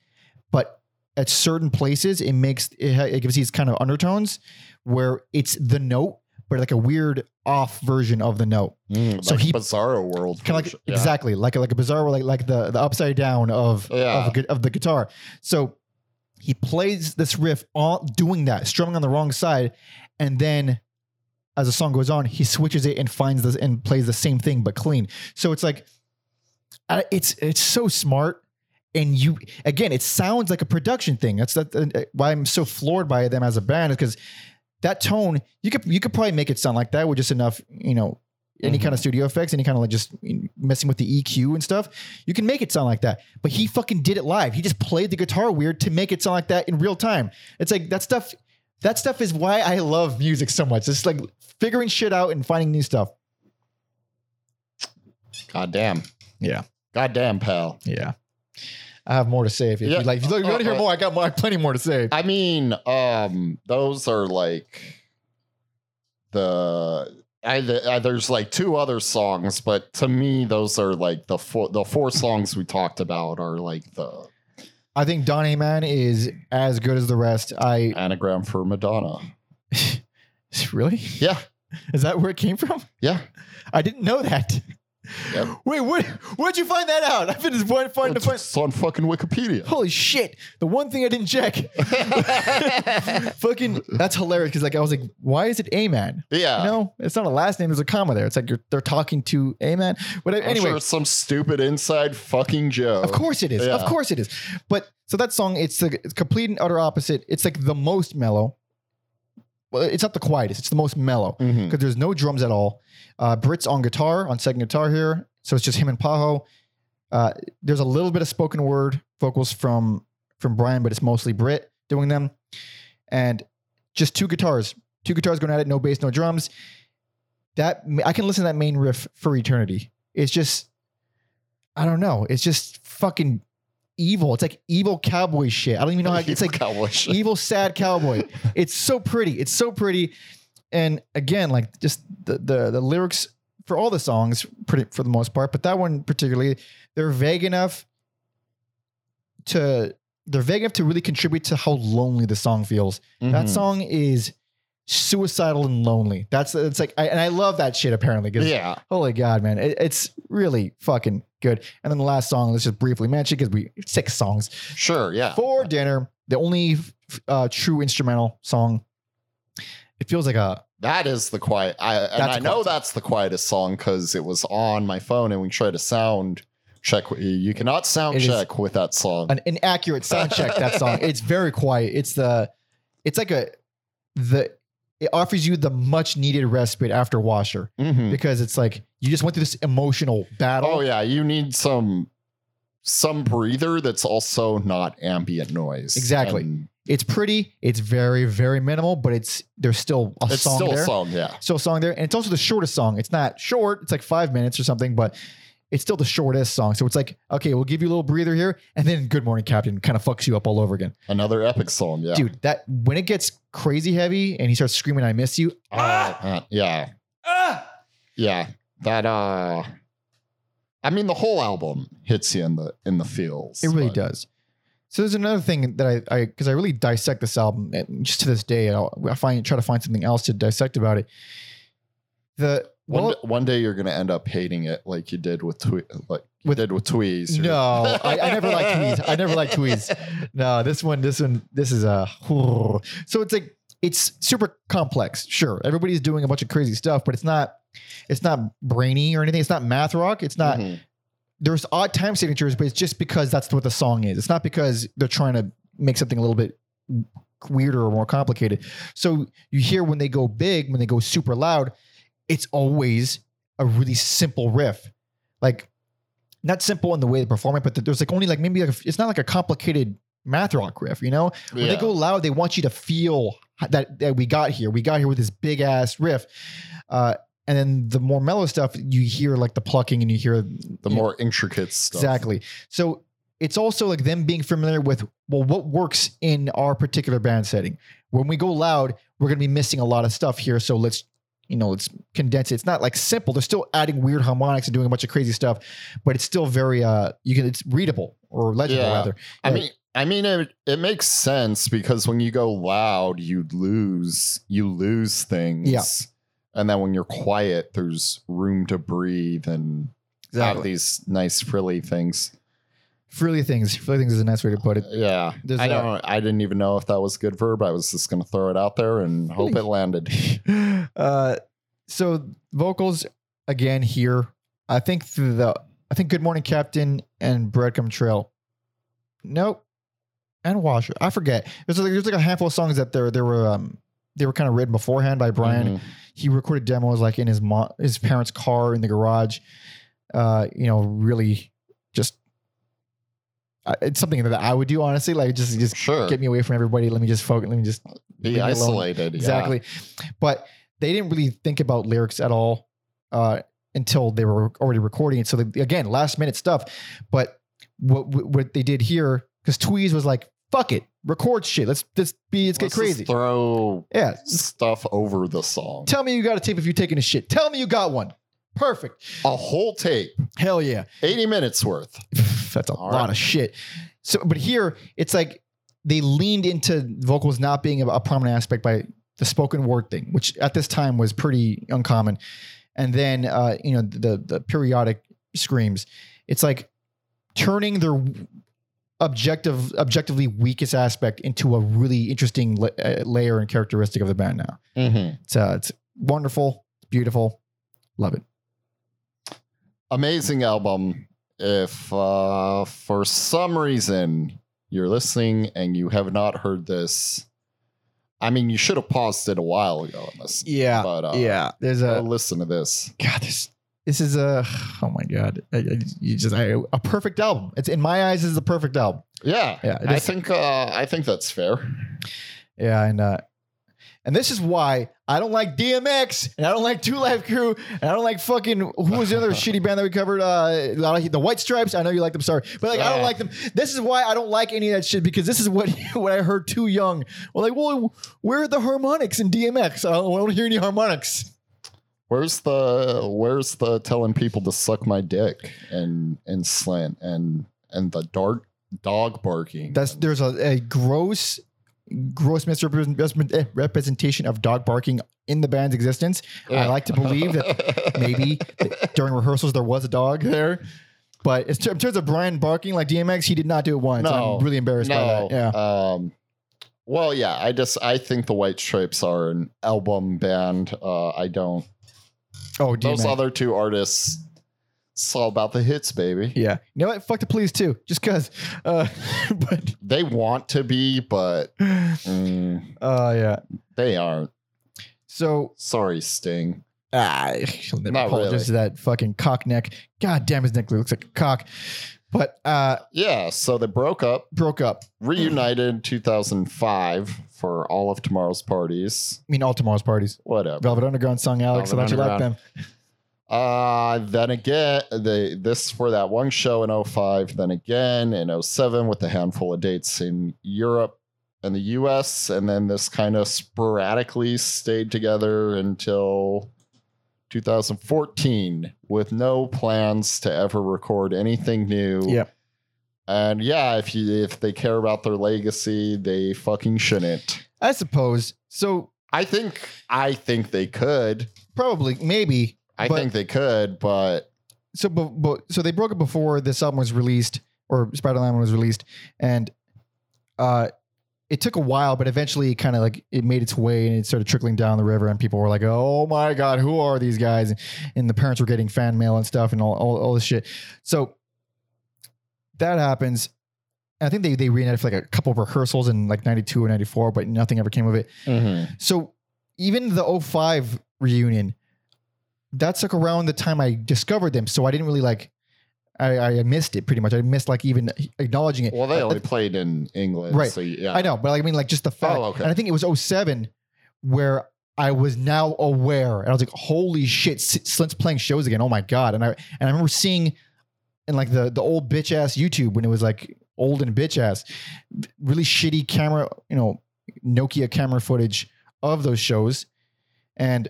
but at certain places it makes it, it gives these kind of undertones where it's the note but like a weird off version of the note Mm, So like he- Bizarro World. kind of like. Yeah. exactly like a, like a bizarre like like the the upside down of Yeah. of, a of the guitar so he plays this riff all doing that strumming on the wrong side and then as the song goes on he switches it and finds this and plays the same thing but clean. So it's like it's it's so smart and you again it sounds like a production thing. That's that why i'm so floored by them as a band because that tone you could you could probably make it sound like that with just enough you know any Mhm. kind of studio effects any kind of like just messing with the eq and stuff you can make it sound like that but he fucking did it live he just played the guitar weird to make it sound like that in real time it's like that stuff that stuff is why i love music so much it's like figuring shit out and finding new stuff God damn. Yeah. God damn, pal. yeah i have more to say if, if Yeah. you like if you, want to hear Uh, uh, more i got more plenty more to say I mean, um, those are like the I, I, uh, there's like two other songs, but to me, those are like the four the four songs we talked about are like the I think Don Aman is as good as the rest. I anagram for Madonna. really Yeah, is that where it came from? yeah. I didn't know that. Yep. Wait, where, where'd you find that out? I've been just to find to It's, find. it's on fucking Wikipedia. Holy shit! The one thing I didn't check. Fucking, that's hilarious because like I was like, why is it Aman? yeah. You know, it's not a last name. There's a comma there. It's like you're, they're talking to Aman. But I'm anyway, sure it's some stupid inside fucking joke. Of course it is. Of course it is. But so that song, it's the it's complete and utter opposite. It's like the most mellow. Well, it's not the quietest. It's the most mellow because there's no drums at all. Uh, Britt's on guitar, on second guitar here, so it's just him and Pajo. Uh, there's a little bit of spoken word vocals from from Brian, but it's mostly Brit doing them, and just two guitars, two guitars going at it, no bass, no drums. That I can listen to that main riff for eternity. It's just, I don't know. It's just fucking evil. It's like evil cowboy shit. I don't even know how. It's like Cowboy shit. evil sad cowboy it's so pretty it's so pretty and again like just the the, the lyrics for all the songs pretty for the most part but that one particularly they're vague enough to they're vague enough to really contribute to how lonely the song feels that Mhm. song is suicidal and lonely that's it's like I, and i love that shit apparently because Yeah. holy god man it, it's really fucking good and then the last song let's just briefly mention because we six songs Sure. Yeah. for dinner the only uh, true instrumental song it feels like a That is the quiet. I and I know quiet that's the quietest song because it was on my phone, and we tried to sound check. You cannot sound It check with that song. an inaccurate sound check that song it's very quiet it's the it's like a the it offers you the much needed respite after washer Mhm. because it's like you just went through this emotional battle Oh yeah, you need some some breather that's also not ambient noise. Exactly. And it's pretty it's very very minimal but it's there's still a It's song still there a song. Yeah. still a song there and it's also the shortest song it's not short it's like five minutes or something but it's still the shortest song. So it's like, okay, we'll give you a little breather here, and then Good Morning Captain kind of fucks you up all over again. Another epic song. Yeah. Dude, that when it gets crazy heavy and he starts screaming, I miss you. Oh, man, yeah. Yeah. That uh I mean the whole album hits you in the in the feels. It really but- does. So there's another thing that I, I, because I really dissect this album, and just to this day, I'll, I find try to find something else to dissect about it. The One, well, d- one day you're gonna end up hating it like you did with like With- did with Tweez. No, I, I never liked Tweez. I never liked Tweez. No, this one, this one, this is a. So it's like it's super complex. Sure, everybody's doing a bunch of crazy stuff, but it's not. It's not brainy or anything. It's not math rock. It's not. Mhm. there's odd time signatures, but it's just because that's what the song is. It's not because they're trying to make something a little bit weirder or more complicated. So you hear when they go big, when they go super loud, it's always a really simple riff. Like not simple in the way they perform it, but there's like only like maybe like a, it's not like a complicated math rock riff, you know? When Yeah. they go loud, they want you to feel that, that we got here. We got here with this big ass riff. Uh, and then the more mellow stuff, you hear like the plucking and you hear the more intricate stuff. Exactly. So it's also like them being familiar with well, what works in our particular band setting. When we go loud, we're gonna be missing a lot of stuff here. So let's you know it's condensed. It's not like simple. They're still adding weird harmonics and doing a bunch of crazy stuff, but it's still very uh you can it's readable or legible Yeah. rather. I mean I mean it it makes sense because when you go loud, you lose you lose things. Yeah. And then when you're quiet, there's room to breathe and have these nice frilly things. Frilly things. Frilly things is a nice way to put it. Yeah. There's I a- don't I didn't even know if that was a good verb. I was just gonna throw it out there and hope it landed. uh, so vocals again here. I think through the I think Good Morning Captain and Breadcrumb Trail. Nope. And Washer. I forget. There's like, there's like a handful of songs that there there were um they were kind of written beforehand by Brian. Mhm. He recorded demos like in his mo- his parents' car in the garage. Uh, you know, really just it's something that I would do honestly. Like just just Sure. get me away from everybody. Let me just focus. Let me just Be leave me alone. isolated. yeah. Exactly. But they didn't really think about lyrics at all uh, until they were already recording it. So they, again, last minute stuff. But what what they did here, because Tweez was like, "Fuck it, record shit. Let's let's be let's, Let's get just crazy." throw yeah. stuff over the song. Tell me you got a tape if you're taking a shit. Tell me you got one. Perfect. A whole tape, Hell yeah. 80 minutes worth. That's a All lot right. of shit. So, but here it's like they leaned into vocals not being a, prominent aspect by the spoken word thing, which at this time was pretty uncommon. And then, uh, you know, the the periodic screams. It's like turning their objective, objectively weakest aspect into a really interesting la- uh, layer and characteristic of the band. Now Mm-hmm. it's uh, it's wonderful, beautiful, love it. Amazing album. If uh, for some reason you're listening and you have not heard this, I mean, you should have paused it a while ago listened. Yeah, But uh, yeah. There's a listen to this. God, this this is a oh my god, I, I- you just I, a perfect album. It's in my eyes, is the perfect album. Yeah, Yeah, I think uh, I think that's fair. Yeah, and uh, and this is why I don't like DMX and I don't like 2 Live Crew and I don't like fucking who was the other shitty band that we covered? Uh, the White Stripes. I know you like them, sorry, but like I don't like them. This is why I don't like any of that shit because this is what what I heard too young. Well, like, well, where are the harmonics in DMX? I don't, I don't hear any harmonics. Where's the Where's the telling people to suck my dick and and slant and and the dark dog barking? That's and- there's a, a gross, gross misrepresentation eh, representation of dog barking in the band's existence. I like to believe that maybe during rehearsals there was a dog there, but in terms of Brian barking like DMX, he did not do it once. No, I'm really embarrassed by that. Yeah, Um, well, yeah. I just I think the White Stripes are an album band. Uh, I don't. oh Those other two artists. It's all about the hits, baby. yeah, you know what? Fuck the police too, just cause. Uh, but They want to be, but mm, uh, yeah. they aren't. So Sorry, Sting. ah, he'll never Not apologize really. to that fucking cock neck. God damn, his neck looks like a cock. But uh, Yeah. So they broke up, broke up. reunited in 2005 for all of tomorrow's parties. I mean, all tomorrow's parties. Whatever. Velvet Underground song, Alex. Velvet I thought you liked them. Uh then again, the this for that one show in 05, then again in 07 with a handful of dates in Europe and the US, and then this kind of sporadically stayed together until 2014 with no plans to ever record anything new. Yep. And yeah, if you if they care about their legacy, they fucking shouldn't. I suppose. So I think I think they could. probably, maybe. I But- think they could, but So, but, but so they broke it before this album was released, or Spiderland was released, and uh, it took a while, but eventually, kind of like it made its way and it started trickling down the river, and people were like, "Oh my god, who are these guys?" And the parents were getting fan mail and stuff, and all all, all this shit. So that happens. And I think they they reunited for like a couple of rehearsals in like '92 or '94, but nothing ever came of it. So even the 05 reunion, that took around the time I discovered them. So I didn't really like, I, I missed it pretty much. I missed like even acknowledging it. well, they Uh, only played in England, Right. So yeah, I know, but like, I mean like just the fact. Oh, okay. And I think it was 07 where I was now aware and I was like, holy shit, Slint's playing shows again. Oh my God. And I, and I remember seeing in like the, the old bitch ass YouTube when it was like old and bitch ass, really shitty camera, you know, Nokia camera footage of those shows and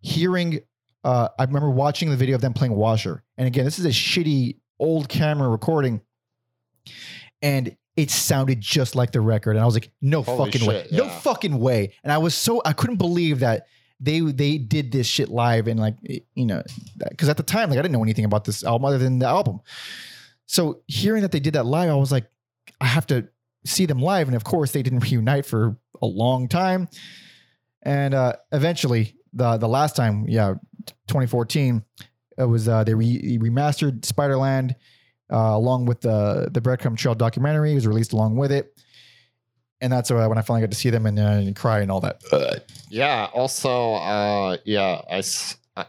hearing uh I remember watching the video of them playing Washer. And again, this is a shitty old camera recording and it sounded just like the record and I was like, no Holy fucking way. shit, No fucking way. And I was so I couldn't believe that they they did this shit live and like you know because at the time like I didn't know anything about this album other than the album. So hearing that they did that live, I was like, I have to see them live. And of course, they didn't reunite for a long time. And uh, eventually, the the last time, yeah, 2014, it was uh, they re- remastered Spiderland uh, along with the the Breadcrumb Trail documentary. It was released along with it. And that's uh, when I finally got to see them and, uh, and cry and all that. Yeah. Also, uh, yeah, I, s- I-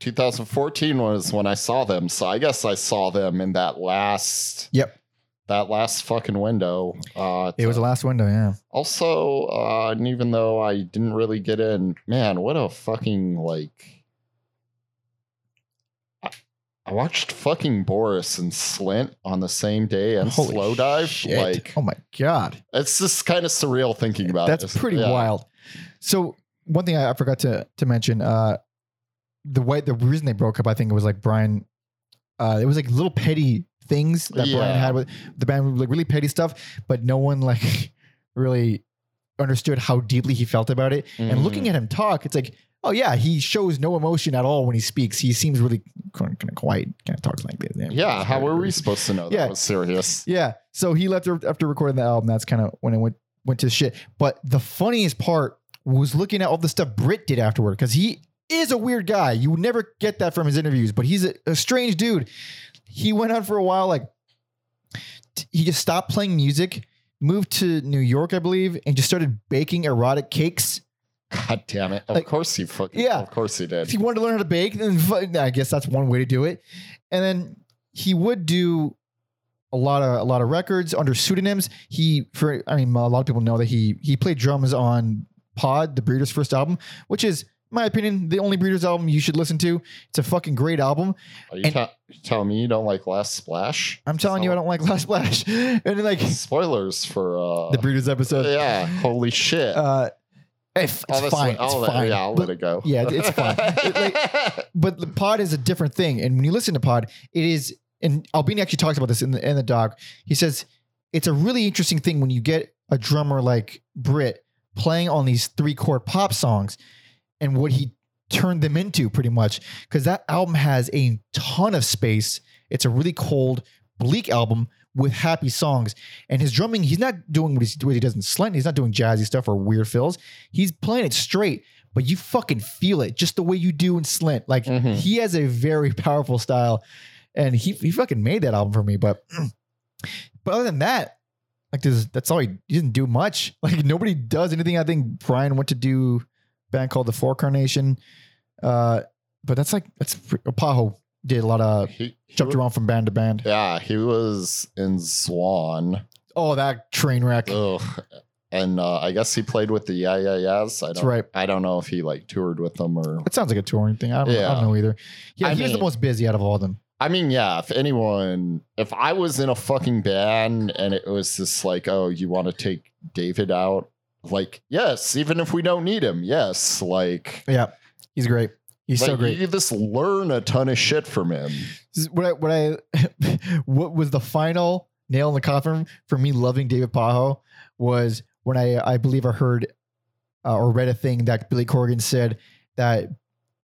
2014 was when I saw them, so I guess I saw them in that last. Yep. That last fucking window. Uh, It was the last window, yeah. also, uh, and even though I didn't really get in, man, what a fucking like. I- watched fucking Boris and Slint on the same day and Holy Slowdive. shit. Like, oh my god. it's just kind of surreal thinking about That's this. pretty Yeah. wild. So one thing I, I forgot to to mention, uh, the way the reason they broke up, I think it was like Brian. Uh, it was like little petty things that Brian had with the band, like really petty stuff, but no one like really understood how deeply he felt about it. And Mhm. looking at him talk, it's like, oh yeah, he shows no emotion at all when he speaks. He seems really kind of quiet, kind of talks like this. Yeah, how were we supposed to know that Yeah. was serious? Yeah. So he left after- recording the album. That's kind of when it went went to shit. But the funniest part was looking at all the stuff Britt did afterward because he is a weird guy. You would never get that from his interviews, but he's a, a strange dude. He went on for a while, like t- he just stopped playing music, moved to New York, I believe, and just started baking erotic cakes. God damn it! Of Like- course he fucking. Yeah. of course he did. If he wanted to learn how to bake, then I guess that's one way to do it. And then he would do a lot of a lot of records under pseudonyms. He, for I mean, a lot of people know that he he played drums on Pod, the Breeders' first album, which is, in my opinion, the only Breeders album you should listen to. It's a fucking great album. Are you ta- telling me you don't like Last Splash? I'm telling you, I don't like Last Splash. and like Spoilers for uh, the Breeders episode. Yeah, holy shit! Uh, it's, it's this- fine. all It's that- fine. Yeah, I'll But- let it go. yeah, it's fine. It, but the pod is a different thing. And when you listen to pod, it is, and Albini actually talks about this in the in the doc. He says it's a really interesting thing when you get a drummer like Britt playing on these three chord pop songs, and what he turned them into pretty much because that album has a ton of space. It's a really cold, bleak album with happy songs. And his drumming, he's not doing what, he's, what he does in Slint. He's not doing jazzy stuff or weird fills. He's playing it straight, but you fucking feel it just the way you do in Slint. Like Mhm. he has a very powerful style, and he he fucking made that album for me. But but other than that, like there's, that's all he, he didn't do much. Like nobody does anything. I think Brian went to do a band called the For Carnation, uh, but that's like that's a Pajo did a lot of he, he jumped wa- around from band to band. Yeah, he was in Zwan. Oh, that train wreck. Ugh. and uh, I guess he played with the Yeah Yeah Yeahs. I That's don't, right. I don't know if he like toured with them or. It sounds like a touring thing. I don't, I don't know either. Yeah, I he was the most busy out of all of them. I mean, yeah. If anyone, if I was in a fucking band and it was just like, oh, you want to take David out, like, yes, even if we don't need him, yes, like. Yeah, he's great. He's so great. You just learn a ton of shit from him. What I, what I what was the final nail in the coffin for me loving David Pajo was when I I believe I heard uh, or read a thing that Billy Corgan said that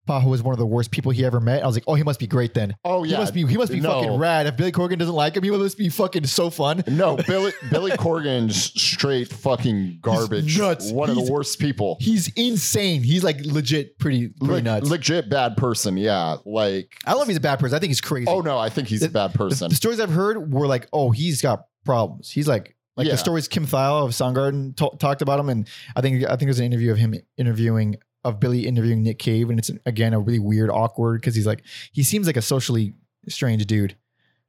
Pajo was one of the worst people he ever met. I was like, oh, he must be great then. Oh yeah, He must be he must be No. fucking rad. If Billy Corgan doesn't like him, he must be fucking so fun. No, Billy Billy Corgan's straight fucking garbage. nuts. One of the worst people. He's insane. He's like legit pretty pretty Le- nuts. legit bad person. Yeah, like. I love. He's a bad person. I think he's crazy. Oh no, I think he's a bad person. The, stories I've heard were like, oh, he's got problems. He's like, like Yeah. the stories Kim Thayil of Soundgarden to- talked about him, and I think I think there's an interview of him interviewing of Billy interviewing Nick Cave, and it's again a really weird, awkward because he's like he seems like a socially strange dude.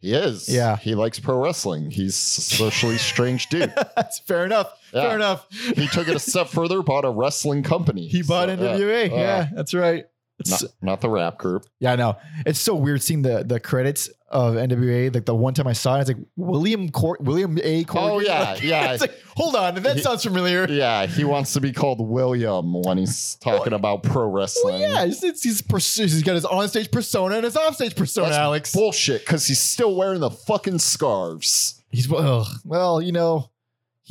He is. Yeah. he likes pro wrestling. He's a socially strange dude. That's fair enough. Yeah. Fair enough. He took it a step further, bought a wrestling company. He bought So, NWA. uh, yeah, that's right. Not, not the rap group. yeah, I know. It's so weird seeing the the credits of NWA. Like the one time I saw it, it's like William Cor- William A. Corgan. Oh, yeah, Like, yeah. It's like, hold on, that He- sounds familiar. Yeah, he wants to be called William when he's talking about pro Well, wrestling. yeah, it's, it's, he's, he's got his on stage persona and his off stage persona, That's Alex. bullshit because he's still wearing the fucking scarves. He's well, well, you know,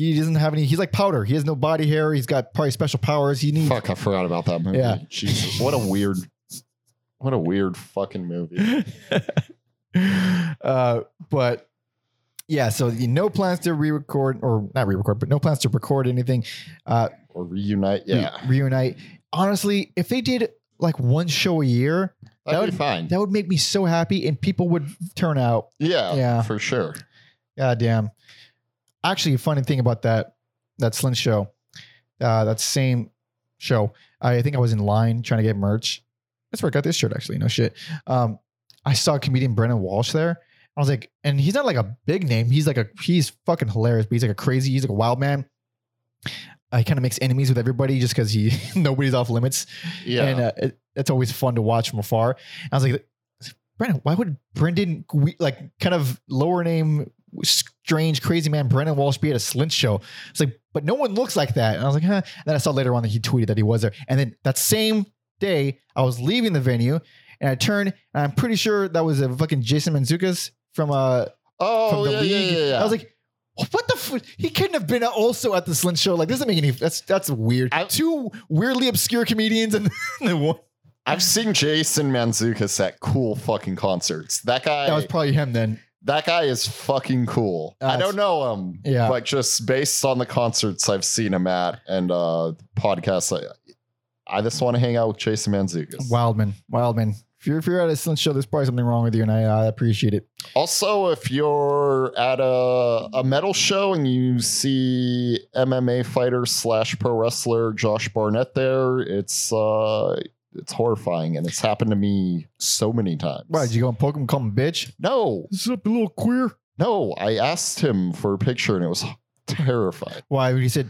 he doesn't have any. He's like powder. He has no body hair. He's got probably special powers. He needs. Fuck, I forgot about that movie. Yeah. Jesus, what a weird, what a weird fucking movie. uh, but yeah, so you no plans to re-record or not re-record, but no plans to record anything. Uh, Or reunite. re- Yeah, reunite. Honestly, if they did like one show a year, that'd that be fine. that would make me so happy, and people would turn out. yeah, Yeah. for sure. God damn. Actually, a funny thing about that that Slint show, uh, that same show, I think I was in line trying to get merch. That's where I got this shirt, actually. No shit. Um, I saw comedian Brennan Walsh there. I was like, and he's not like a big name. He's like a he's fucking hilarious, but he's like a crazy, he's like a wild man. Uh, he kind of makes enemies with everybody just because he nobody's off limits. Yeah, And uh, it, it's always fun to watch from afar. And I was like, Brennan, why would Brendan, like, kind of lower name, strange, crazy man Brendan Walsh be at a Slint show? It's like, but no one looks like that. And I was like, huh. And then I saw later on that he tweeted that he was there. And then that same day, I was leaving the venue and I turned and I'm pretty sure that was a fucking Jason Mantzoukas from uh oh from the yeah, league. yeah, yeah. I was like, what the? F-? He couldn't have been also at the Slint show. Like, this doesn't make any. That's that's weird. I- Two weirdly obscure comedians and then one. I've seen Jason Mantzoukas at cool fucking concerts. That guy, That was probably him then. That guy is fucking cool. I don't know him, Yeah. but just based on the concerts I've seen him at and uh podcasts, I, I just want to hang out with Jason Mantzoukas. Wildman, Wildman. If you're, if you're at a Slint show, there's probably something wrong with you, and I uh, appreciate it. Also, if you're at a a metal show and you see MMA fighter slash pro wrestler Josh Barnett there, it's uh it's horrifying and it's happened to me so many times. Why did you go and poke him, call him a bitch? No, This is a little queer. no, I asked him for a picture and it was terrifying. Why? He said,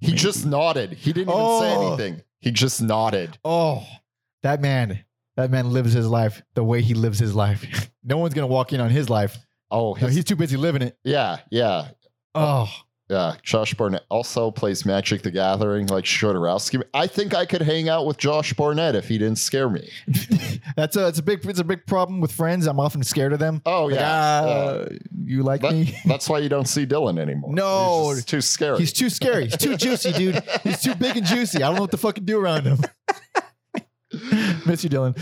He just nodded. He didn't even say Oh. anything. He just nodded. "Oh, that man, that man lives his life the way he lives his life. no one's gonna walk in on his life. Oh, No, his, he's too busy living it. yeah, yeah, Oh, yeah. Josh Barnett also plays Magic the Gathering like Shodorowski. I think I could hang out with Josh Barnett if he didn't scare me. that's a it's a big it's a big problem with friends. I'm often scared of them. Oh, Like, yeah. ah, you like That- me? That's why you don't see Dylan anymore. No. He's too scary. He's too scary. He's too juicy, dude. He's too big and juicy. I don't know what to fucking do around him. Miss you, Dylan.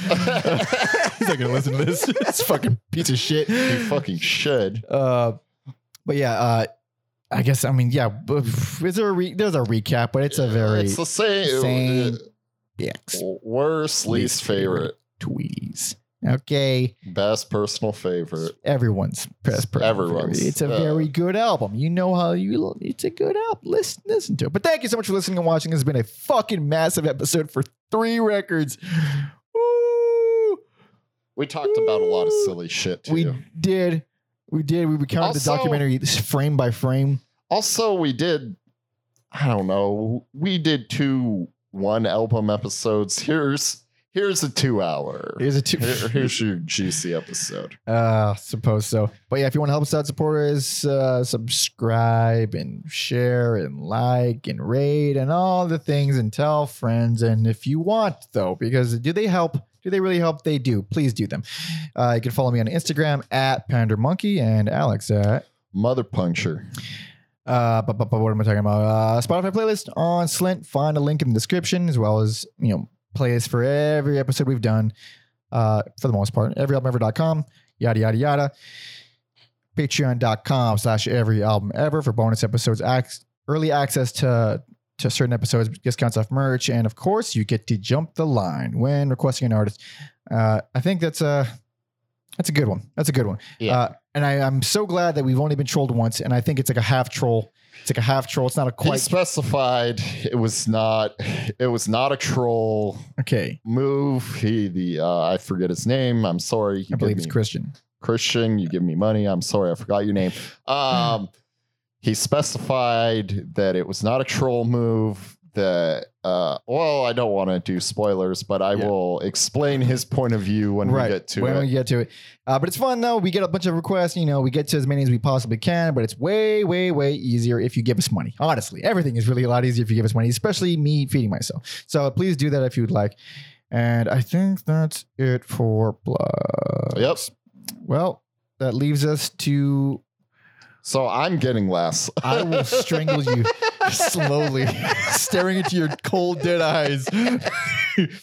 He's not gonna listen to this. It's fucking piece of shit. he fucking should. Uh, but yeah, uh, I guess I mean yeah. Is there a re- there's a recap, but it's a very It's the same. same- Worst, least favorite, Tweez. Okay, best personal favorite. everyone's best person. Everyone's, It's a very good album. You know how you. It's a good album. Listen, listen to it. But thank you so much for listening and watching. This has been a fucking massive episode for three records. Woo! We talked about a lot of silly shit too. We did. We did. We recounted the documentary frame by frame. Also, we did I don't know. We did two one album episodes. Here's here's a two hour. Here's a two. Here- here's your juicy episode. Uh, suppose so. But yeah, if you want to help us out, support us, uh, subscribe and share and like and rate and all the things and tell friends. And if you want, though, because do they help? Do they really help? They do. Please do them. Uh, you can follow me on Instagram at Pander Monkey and Alex at Mother puncture. Uh, but, but, but what am I talking about? Uh, Spotify playlist on Slint. Find a link in the description as well as, you know, playlists for every episode we've done uh, for the most part. Everyalbumever.com, yada, yada, yada. Patreon.com slash every album ever for bonus episodes, ac- early access to to certain episodes, discounts off merch, and of course, you get to jump the line when requesting an artist. Uh, I think that's a that's a good one. That's a good one. Yeah. Uh, and I, I'm so glad that we've only been trolled once, and I think it's like a half troll. It's like a half troll. It's not a He quite specified it was not it was not a troll okay. move. He the uh, I forget his name. I'm sorry. You I believe it's Christian. Christian. You give me money. I'm sorry. I forgot your name. Um, he specified that it was not a troll move. That uh, well, I don't want to do spoilers, but I Yeah. will explain his point of view when we get to when it. we get to it. Uh, but it's fun though. We get a bunch of requests. You know, we get to as many as we possibly can. But it's way, way, way easier if you give us money. Honestly, everything is really a lot easier if you give us money, especially me feeding myself. So please do that if you would like. And I think that's it for blood. Yep. Well, that leaves us to So I'm getting less. I will strangle you slowly, staring into your cold, dead eyes.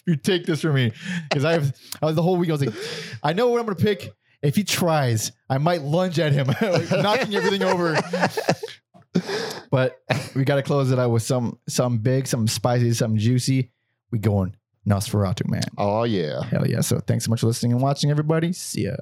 you take this from me, because I have, I was the whole week. I was like, I know what I'm gonna pick. If he tries, I might lunge at him, like, knocking everything over. But we got to close it out with some, something big, some spicy, something juicy. We going Nosferatu, man. oh yeah. Hell yeah! So thanks so much for listening and watching, everybody. See ya.